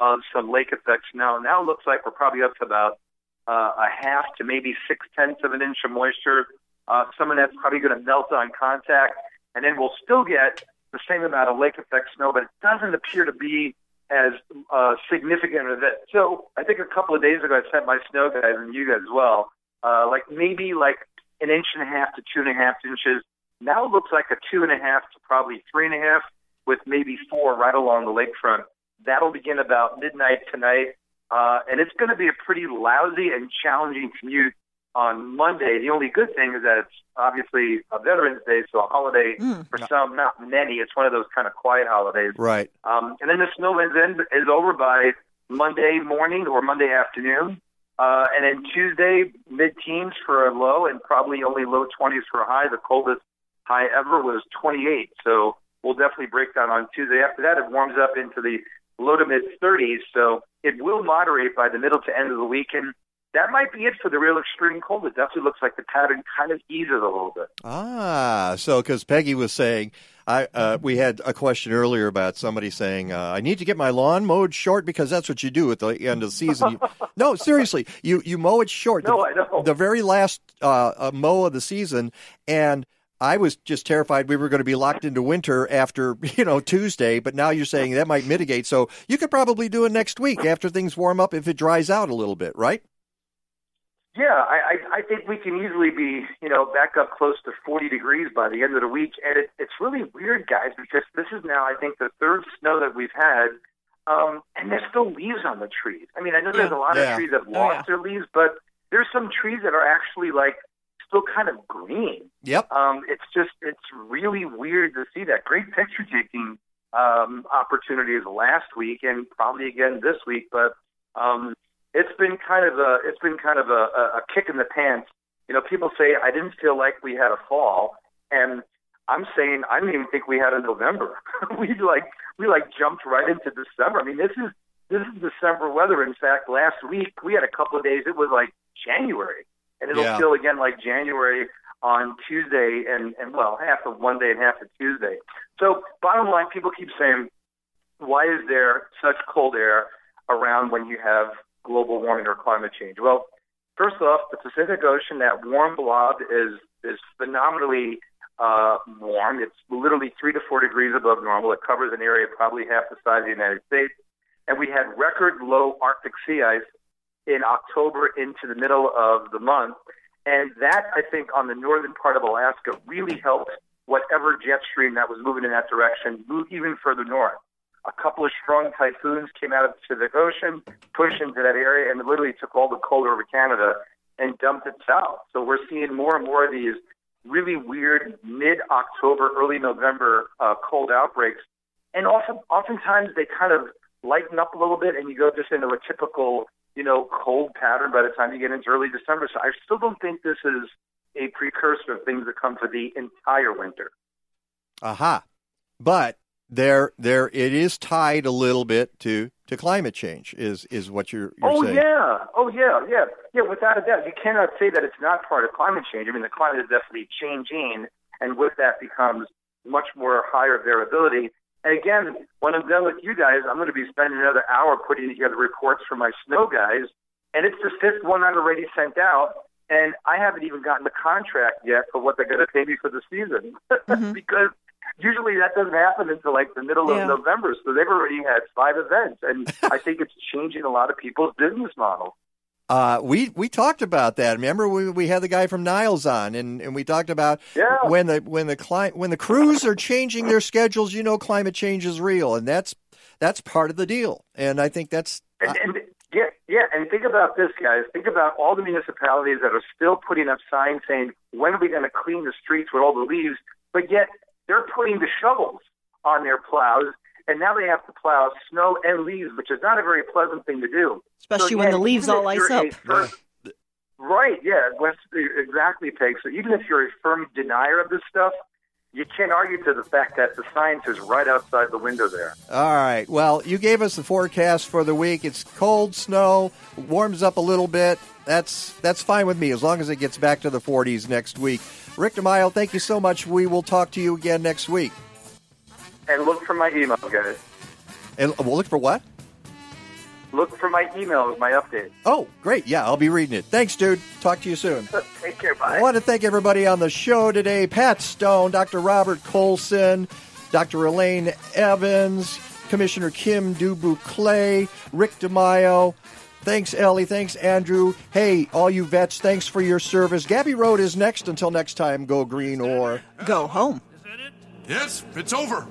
of some lake effect snow. Now it looks like we're probably up to about uh, a half to maybe six tenths of an inch of moisture. Uh, some of that's probably going to melt on contact, and then we'll still get the same amount of lake effect snow, but it doesn't appear to be as uh, significant of it. So I think a couple of days ago I sent my snow guys and you guys as well, uh, like maybe like an inch and a half to two and a half inches. Now it looks like a two and a half to probably three and a half, with maybe four right along the lakefront. That'll begin about midnight tonight, uh, and it's going to be a pretty lousy and challenging commute on Monday. The only good thing is that it's obviously a Veterans Day, so a holiday for some, not many. It's one of those kind of quiet holidays. Right. Um, and then the snow ends in, is over by Monday morning or Monday afternoon. Uh, and then Tuesday, mid teens for a low and probably only low 20s for a high. The coldest high ever was 28. So we'll definitely break down on Tuesday. After that, it warms up into the low to mid 30s. So it will moderate by the middle to end of the week. That might be it for the real extreme cold. It definitely looks like the pattern kind of eases a little bit. Ah, so because Peggy was saying, I uh, we had a question earlier about somebody saying, uh, "I need to get my lawn mowed short because that's what you do at the end of the season." You, no, seriously, you you mow it short. No, the, I know. the very last uh, uh, mow of the season, and I was just terrified we were going to be locked into winter after you know Tuesday. But now you're saying that might mitigate, so you could probably do it next week after things warm up if it dries out a little bit, right? Yeah, I, I, I think we can easily be, you know, back up close to 40 degrees by the end of the week. And it, it's really weird, guys, because this is now, I think, the third snow that we've had, um, and there's still leaves on the trees. I mean, I know there's a lot Yeah. of trees that have Oh, lost yeah. their leaves, but there's some trees that are actually like still kind of green. Yep. Um, it's just, it's really weird to see that. Great picture taking um, opportunities last week and probably again this week, but um, it's been kind of a it's been kind of a, a, kick in the pants. You know, people say I didn't feel like we had a fall, and I'm saying I didn't even think we had a November. we like we like jumped right into December. I mean, this is this is December weather. In fact, last week we had a couple of days. It was like January, and it'll Yeah. feel again like January on Tuesday, and and well, half of one day and half of Tuesday. So, bottom line, people keep saying, why is there such cold air around when you have global warming or climate change? Well, first off, the Pacific Ocean, that warm blob is is phenomenally uh, warm. It's literally three to four degrees above normal. It covers an area probably half the size of the United States, and we had record low Arctic sea ice in October into the middle of the month. And that, I think, on the northern part of Alaska really helped whatever jet stream that was moving in that direction move even further north. A couple of strong typhoons came out of the Pacific Ocean, pushed into that area, and literally took all the cold over Canada and dumped it south. So we're seeing more and more of these really weird mid-October, early November uh, cold outbreaks. And often, oftentimes they kind of lighten up a little bit, and you go just into a typical, you know, cold pattern by the time you get into early December. So I still don't think this is a precursor of things that come for the entire winter. Aha. But there there it is tied a little bit to to climate change is is what you're you're oh saying. yeah, oh yeah, yeah, yeah. Without a doubt, you cannot say that it's not part of climate change. I mean, the climate is definitely changing, and with that becomes much more higher variability. And again, when I'm done with you guys, I'm going to be spending another hour putting together reports for my snow guys, and it's the fifth one I've already sent out, and I haven't even gotten the contract yet for what they're going to pay me for the season mm-hmm. because usually that doesn't happen until like the middle Yeah. of November. So they've already had five events, and I think it's changing a lot of people's business models. Uh, we we talked about that. Remember, we we had the guy from Niles on, and, and we talked about Yeah. when the when the cli- when the crews are changing their schedules. You know, climate change is real, and that's that's part of the deal. And I think that's And, and Yeah, yeah, and think about this, guys. Think about all the municipalities that are still putting up signs saying, "When are we going to clean the streets with all the leaves?" But yet they're putting the shovels on their plows, and now they have to plow snow and leaves, which is not a very pleasant thing to do. Especially So when the leaves all ice up. firm- Right, yeah, exactly, Peg. So even if you're a firm denier of this stuff, you can't argue to the fact that the science is right outside the window there. All right. Well, you gave us the forecast for the week. It's cold, snow, warms up a little bit. That's that's fine with me as long as it gets back to the 40s next week. Rick DeMaio, thank you so much. We will talk to you again next week. And look for my email, guys. And uh, we'll look for what? Look for my email with my update. Oh, great. Yeah, I'll be reading it. Thanks, dude. Talk to you soon. Take care. Bye. I want to thank everybody on the show today Pat Stone, Dr. Robert Coulson, Dr. Elaine Evans, Commissioner Kim du Buclet, Rick DeMaio. Thanks, Ellie. Thanks, Andrew. Hey, all you vets, thanks for your service. Gabby Road is next. Until next time, go green or go home. Is that it? Yes, it's over.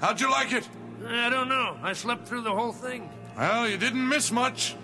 How'd you like it? I don't know. I slept through the whole thing. Well, you didn't miss much.